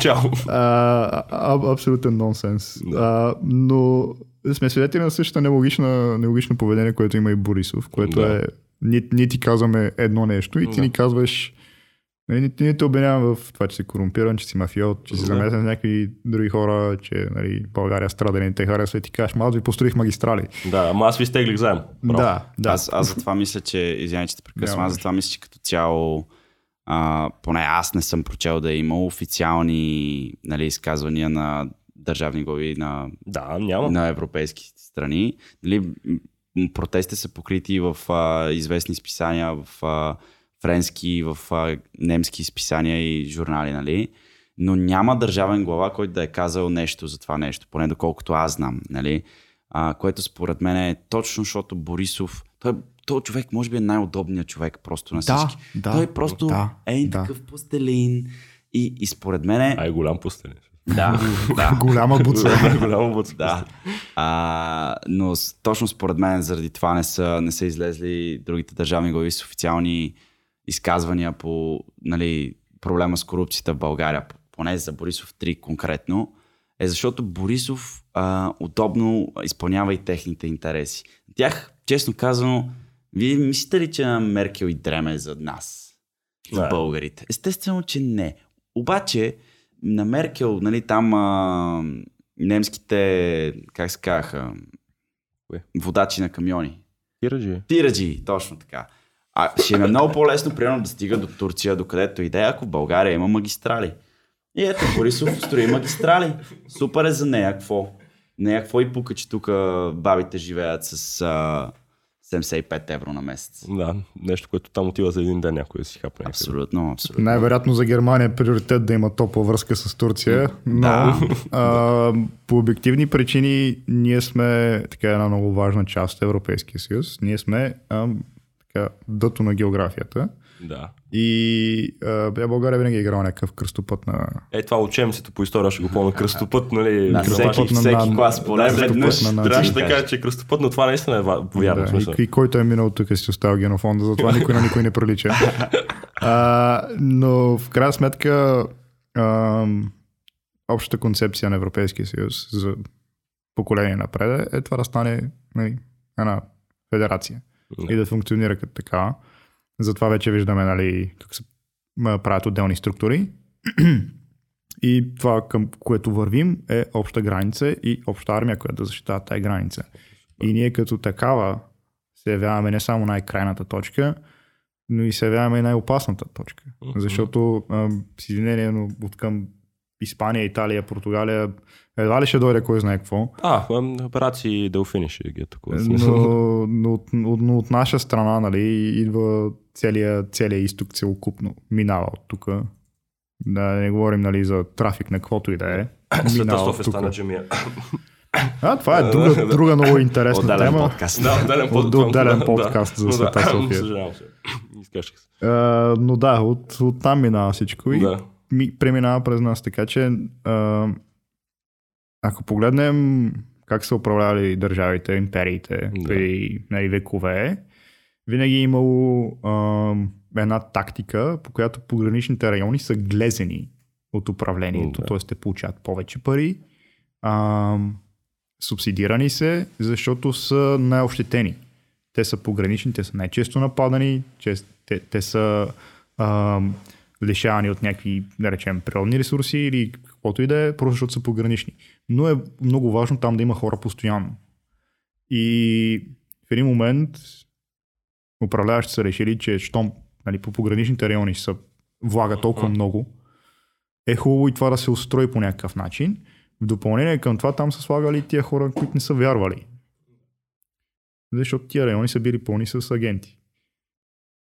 Чао. А, а, абсолютен нонсенс. А, но сме свидетели на същата нелогична, нелогично поведение, което има и Борисов, което Да. е ние, ние ти казваме едно нещо и ти Да. ни казваш нали, ние, ние те обвиняваме в това, че си корумпиран, че си мафиот, че си Да. замесен с някакви други хора, че нали, България страда и не те харесва и ти кажеш, аз ви построих магистрали. Да, ама аз ви стеглих заем. Браво. Да, да. Аз, аз затова мисля, че, извинявай, че те прекъсвам, аз затова мисля, че като цяло, а, поне аз не съм прочел да е имал официални нали, изказвания на държавни глави на, Да, няма. на европейски страни. Нали, протестите са покрити в а, известни списания, в а, френски, в а, немски списания и журнали, нали? Но няма държавен глава, който да е казал нещо за това нещо, поне доколкото аз знам, нали? А, което според мен е точно, защото Борисов, той, той човек може би е най-удобният човек просто на Да, всички. да, той просто да, е да. такъв пустелин и, и според мен е... Ай, голям пустене. Да, да. Голяма буца. Голямо буц. Да. А, но точно според мен заради това не са, не са излезли другите държавни глави с официални изказвания по нали, проблема с корупцията в България, поне за Борисов 3 конкретно, е защото Борисов а, удобно изпълнява и техните интереси. Тях, честно казано, вие мислите ли, че Меркел и дреме за нас? За Не. българите? Естествено, че не. Обаче, на Меркел, нали, там а, немските, как се казаха, водачи на камиони. Тираджи. Тираджи, точно така. А ще им е много по-лесно, примерно, да стига до Турция, до където и да е, ако в България има магистрали. И ето, Борисов строи магистрали. Супер е за нея, какво? Нея какво и пука, че тук бабите живеят с а, 75 евро на месец. Да, нещо, което там отива за един ден някой да си хапне. Абсолютно, абсолютно. Най-вероятно за Германия е приоритет да има топла връзка с Турция, но Да. а, по обективни причини ние сме така една много важна част от Европейския съюз. Ние сме а, така, дъто на географията Да. и а, България винаги е играла някакъв кръстопът на... Е, това учебниците по история ще го помня. Кръстопът, нали? На граматика. всеки, на- всеки на- клас поне Да, веднъж. на- на- Трябваше да да кажа, че е кръстопът, но това наистина е вярно. да, смисъл. и, и който е минал тук си оставил генофонда, затова никой на никой не прилича. А, но в крайна сметка а, общата концепция на Европейския съюз за поколение напред е това да стане нали, една федерация Да. и да функционира като такава. Затова вече виждаме нали, как се правят отделни структури. И това към което вървим е обща граница и обща армия, която да защитава тази граница. И ние като такава се явяваме не само най-крайната точка, но и се явяваме и най-опасната точка. Защото а, с извинение, но от към Испания, Италия, Португалия, едва ли ще дойде кой знае какво. А, операции Делфини ще ги е такова. Но, но, от, от, но от наша страна, нали, идва целият, целият изток целокупно. Минава от тук. Да не говорим нали, за трафик на каквото и да е. Света Минава София от тук. стана джамия. А, това е друга, друга много интересна Отделен тема. подкаст. Да, отделен, От- под- отделен да, подкаст за Света София. Съжалявам се. Изкашах се. Но да, от, от там минава всичко и Да. Ми, преминава през нас. Така че, а, ако погледнем как са управлявали държавите, империите Да. преди нали, векове, винаги е имало а, една тактика, по която пограничните райони са глезени от управлението, Да. т.е. те получават повече пари, а, субсидирани се, защото са най-ощетени. Те са погранични, те са най-често нападани, чест, те, те са а, лишавани от някакви, да речем, природни ресурси или каквото и да е, просто защото са погранични. Но е много важно там да има хора постоянно. И в един момент управляващите са решили, че щом нали, по пограничните райони са влага толкова много, е хубаво и това да се устрои по някакъв начин. В допълнение към това там са слагали тия хора, които не са вярвали. Защото тия райони са били пълни с агенти.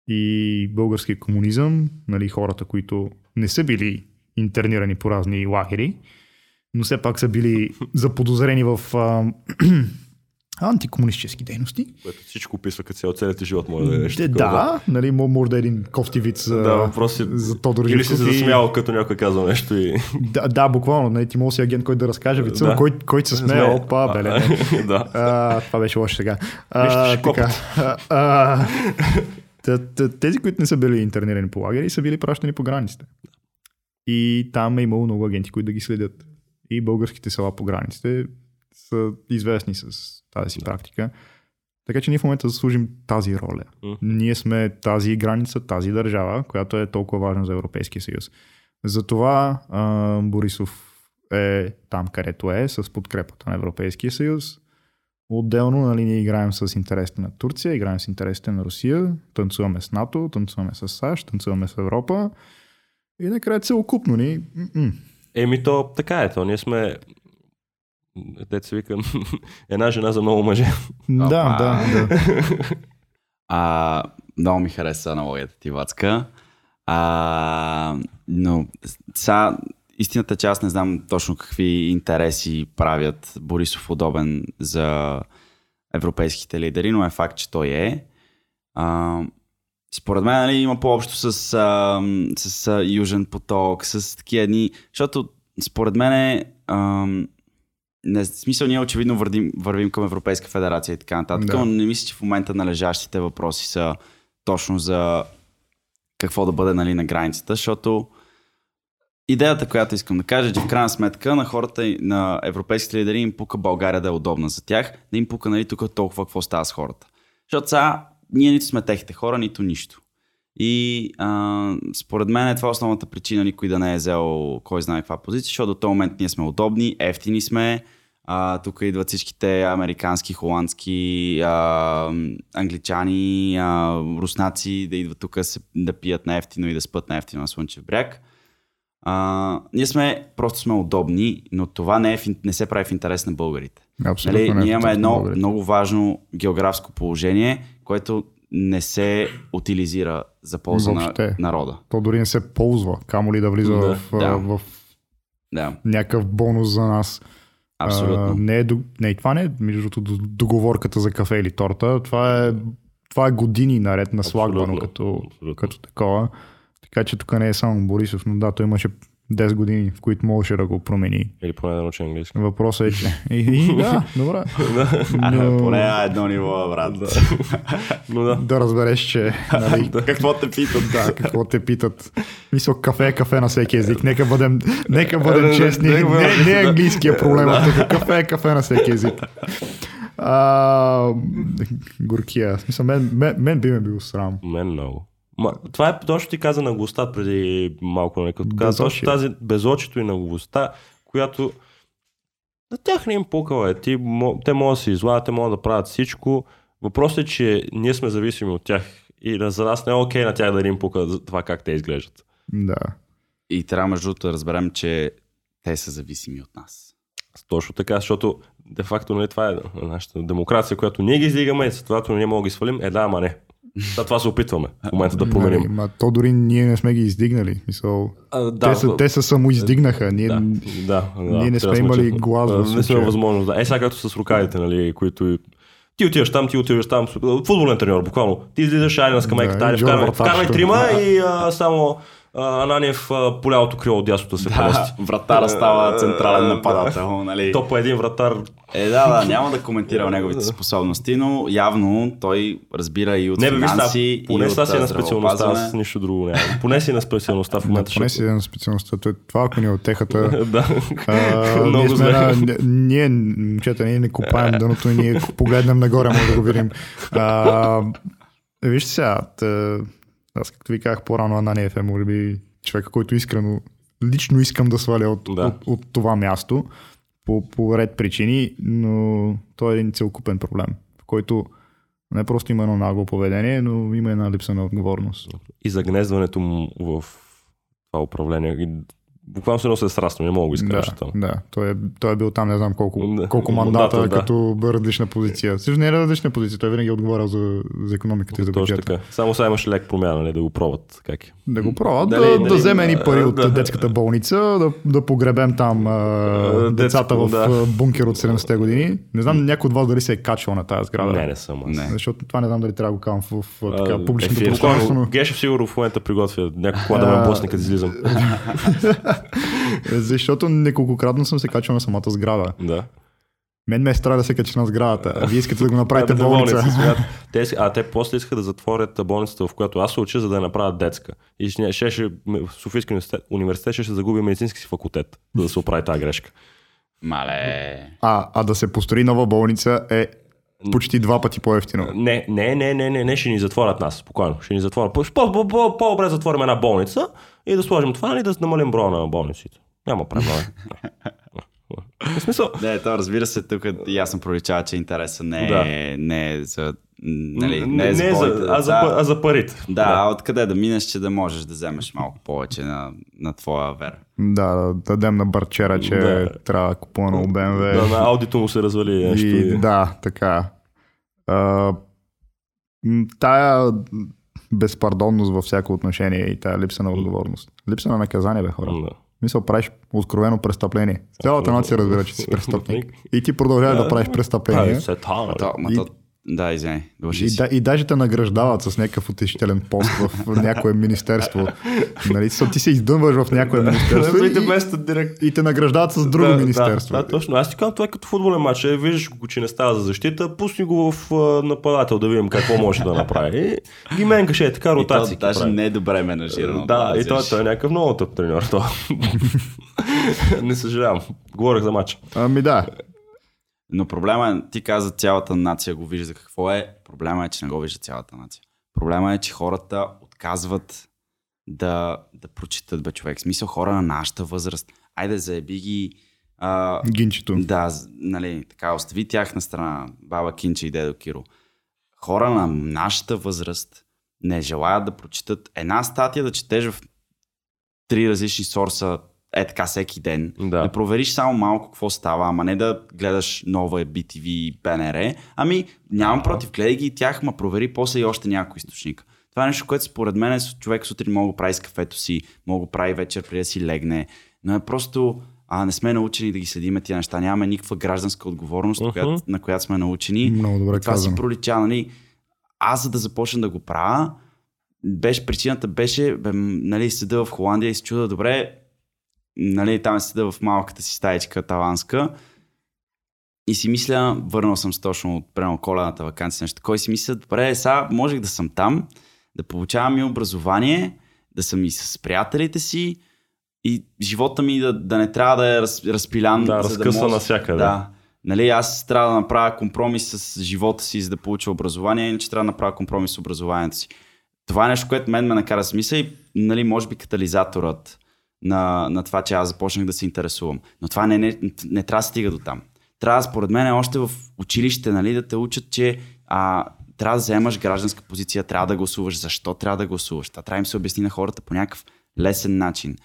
И български комунизъм, нали, хората, които не са били интернирани по разни лагери, но все пак са били заподозрени в а, антикомунистически дейности. Което всичко описва като цяло целият живот, може да е нещо. Е, такова. да, нали, мо- може да е един кофти вид за, Да, въпрос е- за Тодор Или си се засмял, като някой казва нещо и... Да, да, буквално, нали, ти може си агент, който да разкаже вица, Да. кой, който се смее, опа, беле. да. А, това беше лошо сега. А, така. А, а, тези, които не са били интернирани по лагери, са били пращани по границите. И там е имало много агенти, които да ги следят. И българските села по границите са известни с тази си практика. Така че ние в момента заслужим тази роля. Ние сме тази граница, тази държава, която е толкова важна за Европейския съюз. Затова а, Борисов е там, където е, с подкрепата на Европейския съюз. Отделно нали, ние играем с интересите на Турция, играем с интересите на Русия, танцуваме с НАТО, танцуваме с САЩ, танцуваме с Европа. И накрая целокупно ни. м-м. Еми то така е, то ние сме Деца вика, една жена за много мъже. Да, Опа. да, да. А, много ми хареса аналогията ти, Вацка. А, но сега, истината е, че аз не знам точно какви интереси правят Борисов удобен за европейските лидери, но е факт, че той е. А, според мен нали, има по-общо с, а, с а, Южен поток, с такива едни, защото според мен е, а, не, смисъл ние очевидно вървим, вървим към Европейска федерация и така нататък, Да. но не мисля, че в момента належащите въпроси са точно за какво да бъде нали, на границата, защото идеята, която искам да кажа, е, че в крайна сметка на хората, на европейските лидери им пука България да е удобна за тях, да им пука нали, тук толкова какво става с хората. Защото сега ние нито сме техните хора, нито нищо. И а, според мен е това основната причина никой да не е взел кой знае каква позиция, защото до този момент ние сме удобни, ефтини сме, а, тук идват всичките американски, холандски, а, англичани, а, руснаци да идват тук да пият на ефтино и да спят на ефтино на Слънчев бряг. А, ние сме, просто сме удобни, но това не, е не се прави в интерес на българите. Абсолютно. Нали, не е ние имаме едно българите. много важно географско положение, което не се утилизира за полза на Въобще. народа. То дори не се ползва, камо ли да влиза Да, в, да. а, в Да, някакъв бонус за нас. А, абсолютно. не, е, не, това не е, между другото, до- договорката за кафе или торта. Това е, това е години наред наслагвано Абсолютно. като, Абсолютно. като такова. Така че тук не е само Борисов, но да, той имаше 10 години, в които можеше да го промени. Или поне да научи английски. Въпросът е, че... И, и, да, добре. Но, Поне на едно ниво, брат. Но да. да разбереш, че нали, Какво те питат? да, какво те питат. Мисъл, кафе е кафе на всеки език. Нека бъдем, нека бъдем честни. Не, не е английския проблем. а тук Кафе е кафе на всеки език. А, горкия. Смисъл, мен, мен, мен би ме било срам. Мен много. Ма, това е точно ти каза наглостта преди малко, нали, като каза точно тази безочито и наглостта, която на тях не им пукала. Е. Ти, мо- те могат да се излагат, те могат да правят всичко. Въпросът е, че ние сме зависими от тях и за нас не е окей на тях да им пука за това как те изглеждат. Да. И трябва между другото да разберем, че те са зависими от нас. Точно така, защото де-факто нали, това е нашата демокрация, която ние ги издигаме и следователно ние можем да ги свалим. Е, да, ама не. Да, това се опитваме в момента да Нали, променим. ма, то дори ние не сме ги издигнали. Мисъл, А, да, те, са, те са самоиздигнаха. Ние, Да, да, да. Ние не сме да имали глас в а, Не сме възможност. Да. Е, сега както с рукавите, нали, които ти отиваш там, ти отиваш там, футболен треньор, буквално. Ти излизаш, айде на скамейката, Да, айде, вкарвай, вкарвай трима и а, само а, Ананиев а, по лявото крило от дясното се премести. вратара става централен нападател, нали? То по един вратар. Е, да, да, няма да коментирам неговите способности, но явно той разбира и от Не бе, финанси, и поне от сега си на специалността, аз нищо друго няма. Поне си на специалността в момента. поне си на специалността. Той- Това, ако ни е отехата, да. Много сме зле. ние, момчета, ние не копаем дъното и ние погледнем нагоре, може да го видим. А, вижте сега, аз както ви казах по-рано, Ананиев е, може би, човека, който искрено, лично искам да сваля от, Да. от, от това място по, по ред причини, но той е един целокупен проблем, в който не просто има едно нагло поведение, но има една липса на отговорност. И загнезването му в това управление. Буквално се носи срасно, не мога да го изкажа Да, там. да. Той, е, той е бил там не знам колко, Да. колко мандата, Мандата, да. като различна позиция. Също не е различна позиция, той винаги е отговарял за, за економиката и за Точно бюджета. така. Само сега имаше лек промяна, нали, да го пробват. Как е. Да го пробват, Дали- да, дали- да вземе ни пари от да. детската болница, да, да погребем там а, детско, децата в да. бункер от 70-те години. Не знам някой от вас дали се е качвал на тази сграда. Не, не съм. Не. Защото това не знам дали трябва да го казвам в, в, така, публичното пространство. Гешев сигурно в момента приготвя някакво кола да ме А, блъсне, като излизам. Защото неколкократно съм се качвал на самата сграда. Да. Мен ме е страх да се кача на сградата. А вие искате да го направите Да, болница. смятат. те, а те после искаха да затворят болницата, в която аз се уча, за да я направят детска. И ще, ще, ще, Софийски университет, университет ще се загуби медицински си факултет, за да се оправи тази грешка. Мале. А, а да се построи нова болница е почти два пъти по-ефтино. Не, не, не, не, не, не, ще ни затворят нас, спокойно. Ще ни затворят. По- по- по- по- По-добре затворим една болница и да сложим това, нали, да намалим броя на болниците. Няма проблем. В смисъл, Не, то разбира се, тук ясно проличава, че интереса не е, не е за... Нали, не, не, е за, не болните за, а, за, па- а за парите. Да, а откъде да минеш, че да можеш да вземеш малко повече на, на твоя вера. Да, да дадем на барчера, че Да. трябва да купува на BMW. Да, на аудито му се развали нещо. И, да, така. А, тая безпардонност във всяко отношение и тая липса на отговорност. Липса на наказание, бе, хора. Да. Мисъл, правиш откровено престъпление. Цялата нация разбира, че си престъпник. И ти продължаваш да правиш престъпление. ма И- да, извиняй, довърши И, да, и даже те награждават с някакъв утешителен пост в някое министерство. Нали, so, ти се издънваш в някое министерство Разбирайте и, вместо директ. и те награждават с друго да, министерство. Да, да, точно. Аз ти казвам, това е като футболен матч. Е, виждаш го, че не става за защита, пусни го в нападател да видим какво може да направи. И ги менкаше е така И то даже не е добре менажирано. Да, и той, той е някакъв много тъп треньор. Не съжалявам. Говорех за матча. Ами да. Но проблема е, ти каза цялата нация го вижда какво е. Проблема е, че не го вижда цялата нация. Проблема е, че хората отказват да, да прочитат бе човек. В смисъл хора на нашата възраст. Айде заеби ги. А, Гинчето. да, нали, така, остави тях на страна, баба Кинче и дедо Киро. Хора на нашата възраст не желаят да прочитат една статия да четеш в три различни сорса, е така всеки ден. Да. Да провериш само малко какво става, ама не да гледаш нова BTV и БНР. Ами, нямам против, гледай ги и тях, ма провери после и още някой източник. Това е нещо, което според мен е, човек сутрин мога да прави с кафето си, мога да прави вечер преди да си легне, но е просто а, не сме научени да ги следиме тия неща. Нямаме никаква гражданска отговорност, Мгм. която, на която сме научени. Много добре Това си казано. пролича, нали? Аз за да започна да го правя, беше, причината беше, бе, нали, седа в Холандия и се чуда, добре, нали, там седа в малката си стаечка таванска и си мисля, върнал съм се точно от прямо коледната вакансия, нещо такова, и си мисля, добре, сега можех да съм там, да получавам и образование, да съм и с приятелите си и живота ми да, да не трябва да е раз, разпилян. Да, за разкъса може- навсякъде. Да. Нали, аз трябва да направя компромис с живота си, за да получа образование, иначе трябва да направя компромис с образованието си. Това е нещо, което мен ме накара да мисля и нали, може би катализаторът на, на това, че аз започнах да се интересувам. Но това не, не, не трябва да стига до там. Трябва, според мен, още в училище нали, да те учат, че а, трябва да вземаш гражданска позиция, трябва да гласуваш. Защо трябва да гласуваш? Това трябва да им се обясни на хората по някакъв лесен начин.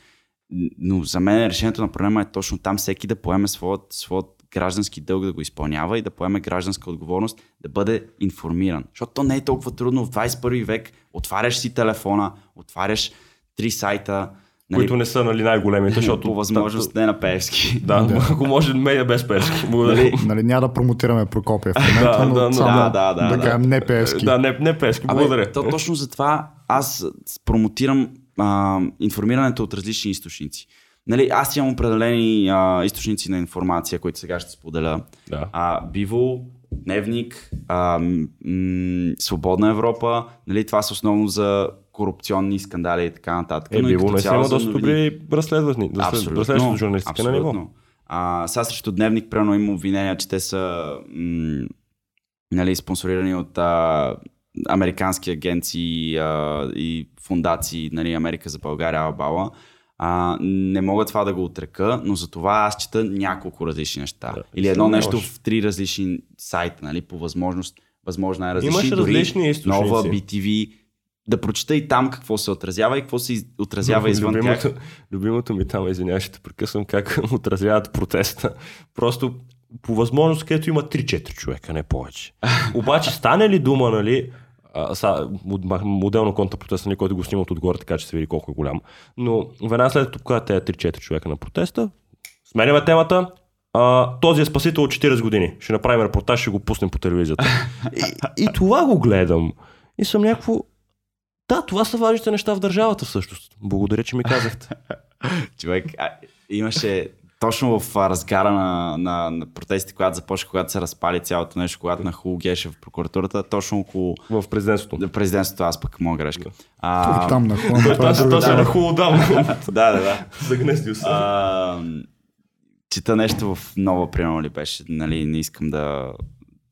Но за мен решението на проблема е точно там всеки да поеме своят, своят граждански дълг да го изпълнява и да поеме гражданска отговорност да бъде информиран. Защото то не е толкова трудно в 21 век. Отваряш си телефона, отваряш три сайта, нали, Които не са нали, най-големите, защото... по възможност не на Певски. Да, ако може медиа без пески. Благодаря. Нали, няма да промотираме Прокопия в момента, Да, но да, само да, да, да, да кажем не пески. Да, не, не пески, благодаря. то, точно затова аз с- промотирам а, информирането от различни източници. Нали, аз имам определени а, източници на информация, които сега ще споделя. Да. А, Биво, Дневник, а, м- м- Свободна Европа, нали, това са основно за корупционни скандали и така нататък. Е, било не има доста добри разследвани. Разследващи журналистика на ниво. А, сега срещу Дневник, примерно, има обвинения, че те са м- нали, спонсорирани от а, американски агенции а, и фундации, нали, Америка за България, Албала, а, не мога това да го отрека, но за това аз чета няколко различни неща. Да, Или едно нещо в три различни сайта, нали, по възможност, възможно е различни. Имаш дори различни източници. Нова, BTV, да прочета и там какво се отразява и какво се отразява извън тях. любимото, любимото ми там, извинявай, ще те прекъсвам, как отразяват протеста. Просто по възможност, където има 3-4 човека, не повече. Обаче стане ли дума, нали, а, са, мод- моделно контрпротест, нали, който го снимат отгоре, така че се види колко е голям. Но веднага след като когато те 3-4 човека на протеста, сменяме темата, а, този е спасител от 40 години. Ще направим репортаж, ще го пуснем по телевизията. И, и това го гледам. И съм някакво... Да, това са важните неща в държавата всъщност. Благодаря, че ми казахте. Човек, а, имаше точно в разгара на, на, на протестите, когато започна, когато се разпали цялото нещо, когато на Хул Геше в прокуратурата, точно около В президентството. президентството, аз пък моя грешка. А, там на е се тема. на хубаво дам. да, да, да. Загнездил се. Чета нещо в нова, примерно ли беше, нали, не искам да,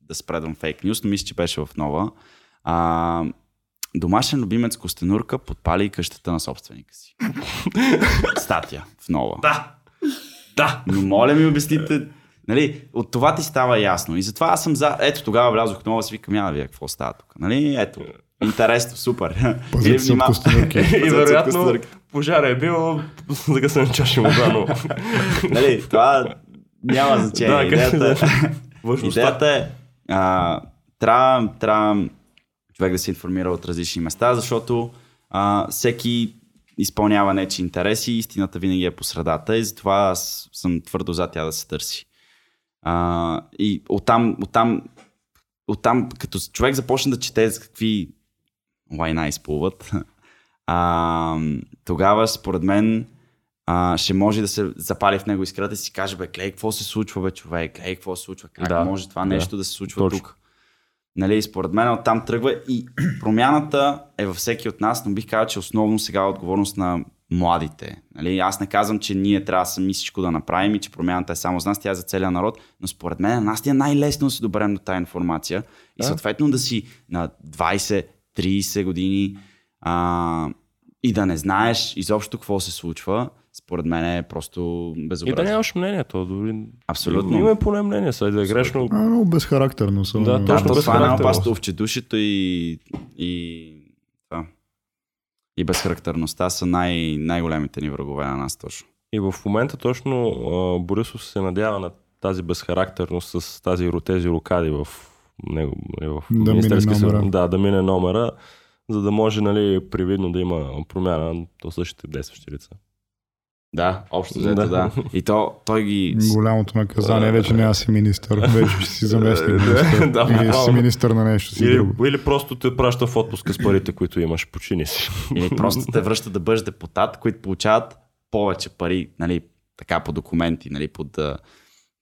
да спредвам фейк нюс, но мисля, че беше в нова. А, домашен любимец Костенурка подпали къщата на собственика си. Статия в нова. Да. Да. Но моля ми обясните, нали, от това ти става ясно. И затова аз съм за... Ето тогава влязох нова, си викам, я вие какво става тук. Нали, ето. Интересно, супер. От внима-. И вероятно пожара е бил загасен чаша вода, но... Нали, това няма значение. Да, Идеята е... Идеята е, а, трябва, трябва човек да се информира от различни места, защото а, всеки изпълнява нечи интереси истината винаги е по средата и затова аз съм твърдо за тя да се търси. А, и оттам, оттам, оттам, като човек започне да чете за какви лайна изплуват, а, тогава според мен а, ще може да се запали в него искрата и си каже, бе, клей, какво се случва, бе, човек, клей, какво се случва, как Да, може това да. нещо да се случва Точно. тук. Нали, според мен оттам тръгва и промяната е във всеки от нас, но бих казал, че основно сега е отговорност на младите. Нали, аз не казвам, че ние трябва сами всичко да направим и че промяната е само с нас, тя е за целия народ, но според мен на нас ти е най-лесно да се доберем до тази информация и съответно да си на 20-30 години а, и да не знаеш изобщо какво се случва, според мен е просто И да безобразно. нямаш мнение, то дори... Абсолютно. Има поне мнение, сега да е грешно. А, много безхарактерно са. Да, Да, точно това е най-опасното овчедушието и, и, това. и безхарактерността са най- най-големите ни врагове на нас точно. И в момента точно а, Борисов се надява на тази безхарактерност с тази, тези рокади в него, нали, в Да номера. съвет. Да, да мине номера, за да може нали, привидно да има промяна до същите действащи лица. Да, общо взето, Да. да. И то, той ги... Голямото наказание вече не аз си министър, вече ще си заместник министър. Да, Или си министър на нещо си друго. Или, или просто те праща в отпуска с парите, които имаш. Почини си. Или просто те връщат да бъдеш депутат, които получават повече пари, нали, така по документи, нали, под...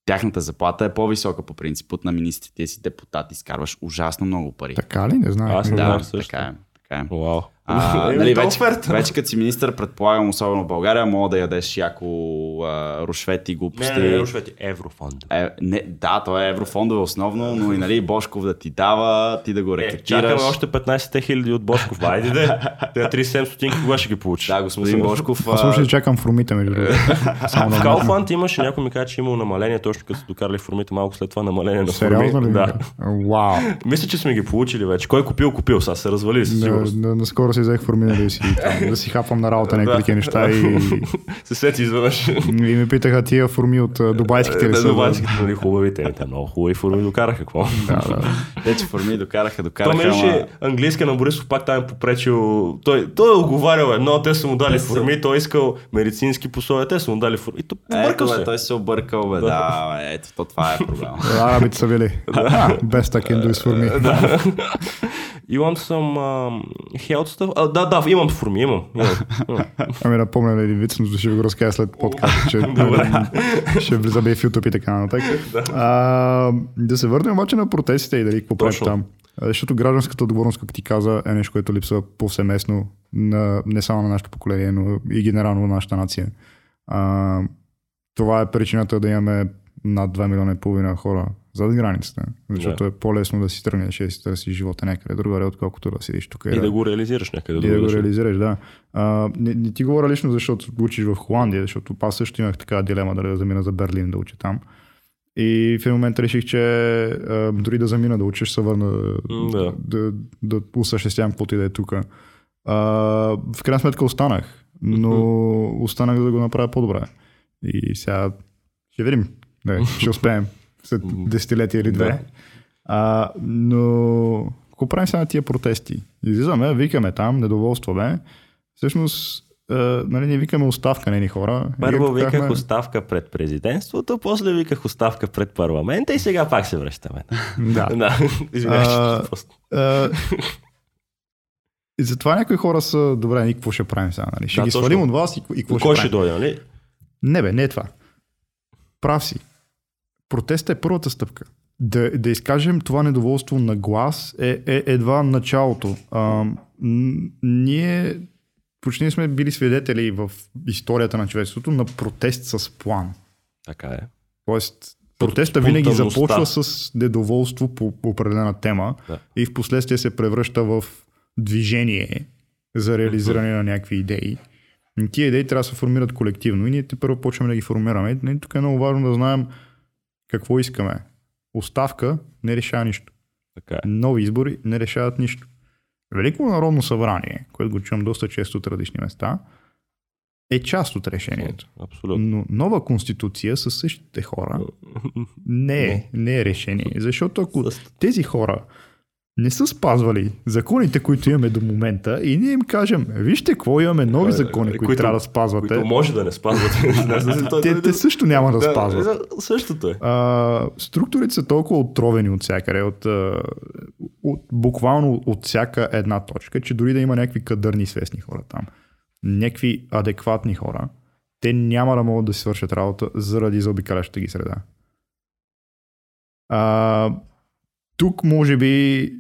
Тяхната заплата е по-висока по принцип от на министрите си депутат, изкарваш ужасно много пари. Така ли? Не знам. Аз не да, знам също. така е. Така е. Вау. А, Еми, нали, то е вече, оферта. вече като си министър, предполагам, особено в България, мога да ядеш яко а, рушвети, глупости. Не, не, не, рушвети. Еврофонд. Е, не, да, то е еврофондове основно, но и нали, Бошков да ти дава, ти да го Е, рекетираш. чакаме още 15 хиляди от Бошков. Айде де. Те 37 стотинки кога ще ги получиш? Да, господин Бошков. Аз а, още чакам формите. Само В. Kaufland имаше някой ми каза, че имало намаление, точно като са докарали формите, малко след това намаление на форми. Сериозно ли? Да. Вау. Мисля, че сме ги получили вече. Кой купил, купил. Сега се развали със сигурност. наскоро си взех форми, да си, там, да си хапвам на работа някакви такива неща и, Се сети изведнъж. и ми питаха тия форми от дубайските ли Да, са. дубайските, нали, хубавите. Те много хубави форми докараха. Какво? Да, да. Те, че форми докараха, То докараха. ми ама- беше английска на Борисов, пак там е попречил. Той, той е оговарял едно, те са му дали форми, той е искал медицински пословия, те са му дали форми. И то побъркал се. той се объркал, бе, да, ето, то това е проблема. Арабите са били. Без так can do is for me. Да. А, да, да, имам форми, имам. имам, имам. Ами напомня на един виц, но ще ви го разкажа след подкаст, че ще влизаме в YouTube и така нататък. А, да се върнем обаче на протестите и дали какво Точно. там. Защото гражданската отговорност, как ти каза, е нещо, което липсва повсеместно на, не само на нашето поколение, но и генерално на нашата нация. А, това е причината да имаме над 2 милиона и половина хора зад границата. Защото е по-лесно да си тръгнеш и да си търсиш живота някъде другаде, отколкото да седиш тук. И да го реализираш някъде и да го реализираш, да. А, не, не ти говоря лично, защото учиш в Холандия, защото аз също имах така дилема дали да замина за Берлин да уча там. И в един момент реших, че а, дори да замина да ще се върна да. да, да осъществявам каквото и да е тук. В крайна сметка останах, но останах да го направя по-добре. И сега ще видим. Не, ще успеем след десетилетия или две. Да. А, но какво правим сега на тия протести? Излизаме, викаме там, недоволстваме. Всъщност, а, нали, ние викаме оставка на едни хора. Първо както виках оставка пред президентството, после виках оставка пред парламента и сега пак се връщаме. Да. да. Извинявай, и затова някои хора са, добре, ние какво ще правим сега? Нали? Ще Да, ги точно. свалим от вас и, и какво ще ще дойде, нали? Не бе, не е това. Прав си. Протестът е първата стъпка. Да, да изкажем това недоволство на глас е, е едва началото. А, ние почти сме били свидетели в историята на човечеството на протест с план. Така е. Тоест, протеста винаги започва с недоволство по по определена тема Да. и в последствие се превръща в движение за реализиране на някакви идеи. Тия идеи трябва да се формират колективно и ние те първо почваме да ги формираме. Нали, тук е много важно да знаем какво искаме. Оставка не решава нищо. Така е. Нови избори не решават нищо. Велико народно събрание, което го чувам доста често от различни места, е част от решението. Абсолютно. Но нова конституция със същите хора не е, не е решение. Защото ако тези хора не са спазвали законите, които имаме до момента и ние им кажем, вижте какво имаме нови закони, които, които- трябва да спазвате, Които може да не спазвате. Те, те също няма да, Да, спазват. Същото е. А, структурите са толкова отровени от всякъде, от, от, буквално от всяка една точка, че дори да има някакви кадърни свестни хора там, някакви адекватни хора, те няма да могат да си свършат работа заради заобикалящата ги среда. А, тук може би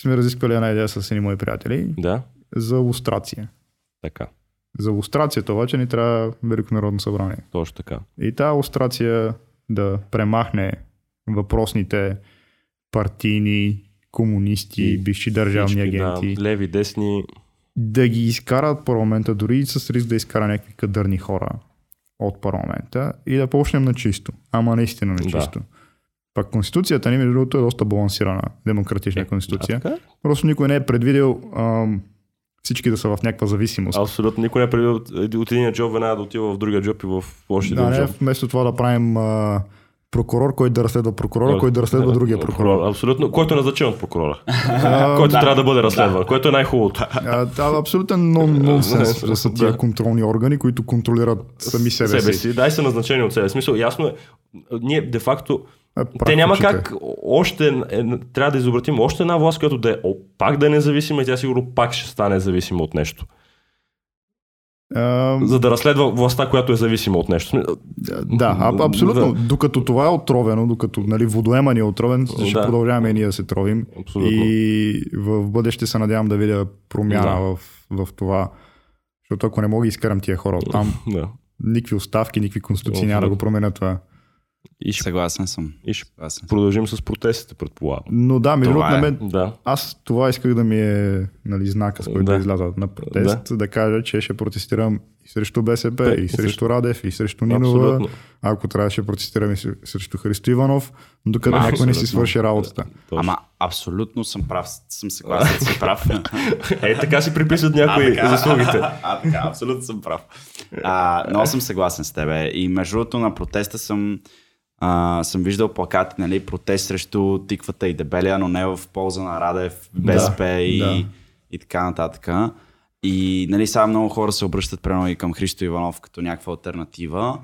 сме разисквали една идея с едни мои приятели Да, за лустрация. така. За лустрацията обаче ни трябва Велико народно събрание. Точно така. И тази лустрация да премахне въпросните партийни, комунисти, И бивши държавни Всички, агенти, Да, леви, десни. да ги изкарат парламента, дори и с риск да изкара някакви кадърни хора от парламента и да почнем на чисто. Ама наистина на Да. Пак конституцията ни, между другото, е доста балансирана, демократична конституция. А, така? е. Просто никой не е предвидел ам, всички да са в някаква зависимост. Абсолютно. Никой не е предвидил от- един джоб веднага да отива в другия джоб и в още Да, един джоб. вместо това да правим а, прокурор, който да разследва прокурора, който да разследва другия прокурор. Абсолютно. Който е назначен от прокурора. Който трябва да бъде разследван. Което е най-хубавото. да, абсолютен нон, нонсенс да са тия Да. контролни органи, които контролират сами себе, себе си. си. Дай са назначени от себе. Смисъл, ясно е. Ние, де факто, А, те няма очите. как още, е, трябва да изобратим още една власт, която да е о, пак да е независима и тя сигурно пак ще стане зависима от нещо. А, За да разследва властта, която е зависима от нещо. Да, а, абсолютно. Да. Докато това е отровено, докато нали, водоема ни е отровен, ще Да. продължаваме и ние да се тровим. Абсолютно. И в бъдеще се надявам да видя промяна Да. в, в това. Защото ако не мога изкарам тия хора от там, Да. никакви оставки, никакви конституции няма да го променят това. И ще, Съгласен съм. и ще Съгласен съм. продължим с протестите, предполагам. Но да, между Това другото, на е. мен Да. Аз това исках да ми е нали, знака, с който да. Да. изляза на протест, да. да кажа, че ще протестирам и срещу БСП, Да, и и срещу Радев, и срещу Нинова. Абсолютно. Ако трябва, ще протестирам и срещу Христо Иванов, докато някой не си свърши работата. Точно. Ама абсолютно съм прав. Съм съгласен, че си прав. Е, така си приписват някои заслугите. А, така, абсолютно съм прав. А, много съм съгласен с тебе. И между другото на протеста съм, а, съм виждал плакати, нали, протест срещу тиквата и дебелия, но не в полза на Радев, БСП и, да. и така нататък. И нали, сега много хора се обръщат примерно и към Христо Иванов като някаква альтернатива.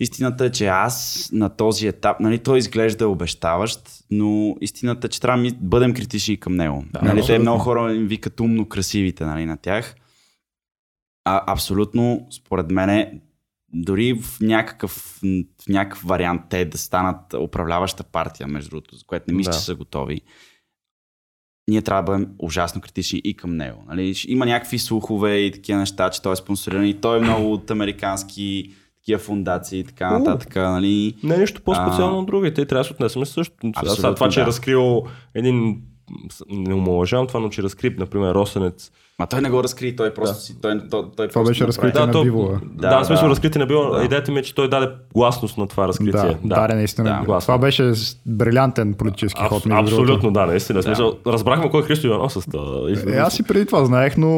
Истината е, че аз на този етап, нали, той изглежда обещаващ, но истината е, че трябва да бъдем критични към него. Да, нали, те много хора им викат умно красивите нали, на тях. А, абсолютно, според мен, дори в някакъв, в някакъв вариант те да станат управляваща партия, между другото, за което не мисля, Да. че са готови, ние трябва да бъдем ужасно критични и към него. Нали? Има някакви слухове и такива неща, че той е спонсориран и той е много от американски такива фундации и така нататък. Нали? Не е нищо по-специално А. от другите. Трябва да се отнесем също. Абсолютно, това, че е да. разкрил един не омалъжавам това, но че разкри, например, Росенец. Ма той не го разкри, той просто си. Той, той, той Това просто беше направи. разкритие на то- Бивола. Да, Да, да, смисъл да. разкритие не било. Да. Идеята ми е, че той даде гласност на това разкритие. Да, да, да, наистина. Да, гласно. това беше брилянтен политически Аб- ход. абсолютно, другото. да, наистина. В Смисъл, разбрахме кой е Христо Иванов с това. Е, аз и преди това знаех, но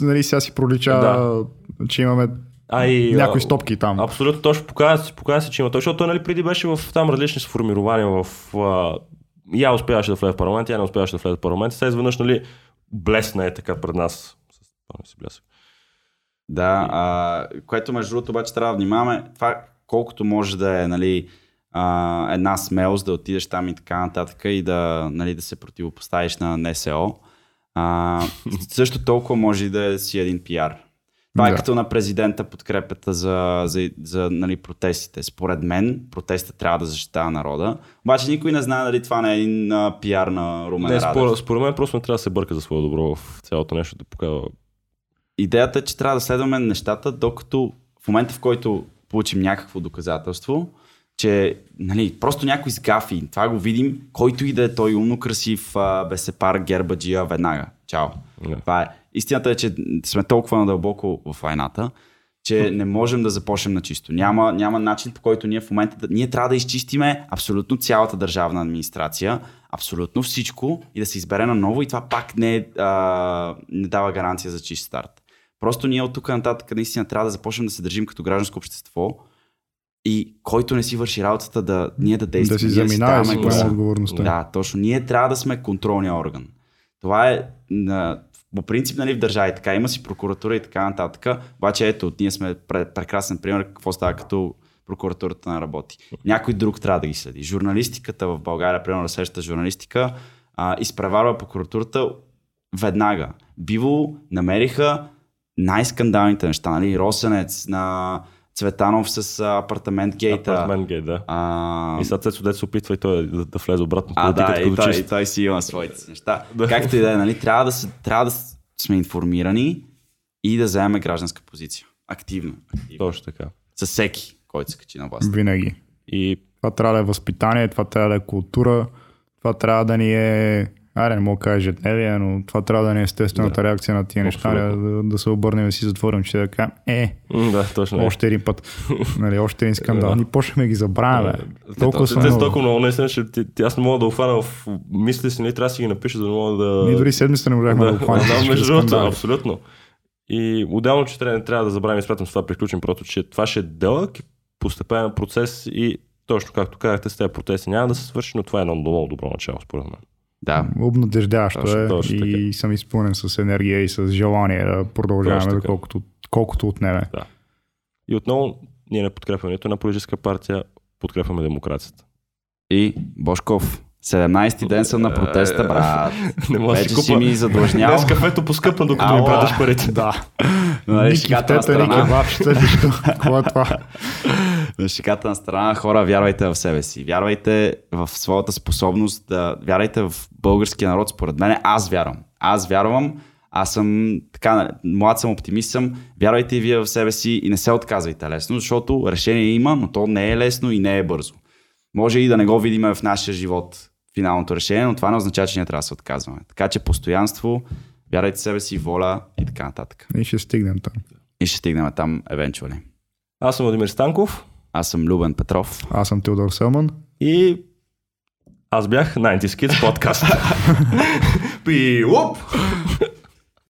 нали, сега си пролича, Да. че имаме А, и, някои а, стопки там. Абсолютно точно показва, показва се, че има той, защото той нали, преди беше в там различни сформирования в... А, я успяваше да влезе в парламент, я не успяваше да влезе в парламент. Сега изведнъж, нали, блесна е така пред нас. С пълния си блясък. Да, а, което между другото обаче трябва да внимаваме. Това колкото може да е нали, а, една смелост да отидеш там и така нататък и да, нали, да се противопоставиш на НСО. А, също толкова може да си един пиар. Това е Да. като на президента подкрепата за, за, за нали, протестите. Според мен протестът трябва да защитава народа. Обаче никой не знае дали това не е един а, пиар на Румен Не, Радев. според, според мен просто не трябва да се бърка за свое добро в цялото нещо, да показва. Идеята е, че трябва да следваме нещата, докато в момента, в който получим някакво доказателство, че нали, просто някой сгафи, това го видим, който и да е той умно красив, а, бесепар, гербаджия, веднага. Чао. Да. Това е. Истината е, че сме толкова надълбоко в войната, че не можем да започнем на чисто. Няма, няма начин по който ние в момента да, ние трябва да изчистиме абсолютно цялата държавна администрация, абсолютно всичко и да се избере на ново и това пак не, а, не дава гаранция за чист старт. Просто ние от тук нататък наистина трябва да започнем да се държим като гражданско общество и който не си върши работата да ние да действаме. да си ние заминава и ставаме си гласа. поема отговорността. Да, точно. Ние трябва да сме контролния орган. Това е на, по принцип нали, в държави така. Има си прокуратура и така нататък. Обаче ето, ние сме пре, прекрасен пример какво става като прокуратурата не работи. Някой друг трябва да ги следи. Журналистиката в България, примерно разсеща журналистика, а, изпреварва прокуратурата веднага. Биво намериха най-скандалните неща. Нали? Росенец на Цветанов с апартамент гейта. Апартмент гей, да. А, И сега Цецо Дет се опитва и той да, да влезе обратно а, да, и като той, чист. и той си има своите неща. Да. Както и да е, нали, трябва да, се, трябва да сме информирани и да вземем гражданска позиция. Активно. активно. Точно така. С всеки, който се качи на власт. Винаги. И Това трябва да е възпитание, това трябва да е култура, това трябва да ни е... Аре, не мога да кажа ежедневие, но това трябва да ни е естествената Да. реакция на тия неща, да, да, да се обърнем и да си затворим, че да кажем, е, да, точно. е. още един път, нали, още един скандал. Да. Ние почнахме ги забравяме. Е, Толкова са много. толкова много, наистина, че ти, аз не мога да обхвана в мисли си, не трябва да си ги напиша, за да мога да... Ние дори седмица не можахме да, да, обхванем. да, между другото, абсолютно. И отделно, че трябва, трябва да забравим и смятам с това приключим, просто, че това ще е дълъг, постепенен процес и точно както казахте с тези протести няма да се свърши, но това е едно много добро начало, според мен. Да. Обнадеждаващо Точно, е точно и съм изпълнен с енергия и с желание да продължаваме така. колкото, колкото отнеме. И отново, ние не подкрепяме нито една политическа партия, подкрепяме демокрацията. И Бошков. 17-ти ден съм на протеста, брат. Не да Вече си си ми задлъжнял. Днес кафето поскъпна, докато ми Ала. пратиш парите. Да. Нали, Ники шегата на страна. бабчета? Какво е това? На шиката на страна, хора, вярвайте в себе си. Вярвайте в своята способност да... Вярвайте в българския народ, според мен. Аз вярвам. Аз вярвам. Аз съм така, нали, млад съм, оптимист съм. Вярвайте и вие в себе си и не се отказвайте лесно, защото решение има, но то не е лесно и не е бързо. Може и да не го видим в нашия живот финалното решение, но това не означава, че ние трябва да се отказваме. Така че постоянство, вярвайте в себе си, воля и така нататък. И ще стигнем там. И ще стигнем там, евентуали. Аз съм Владимир Станков Аз съм Любен Петров. Аз съм Теодор Селман. и аз бях 90 Kids подкаст. Пи, уп!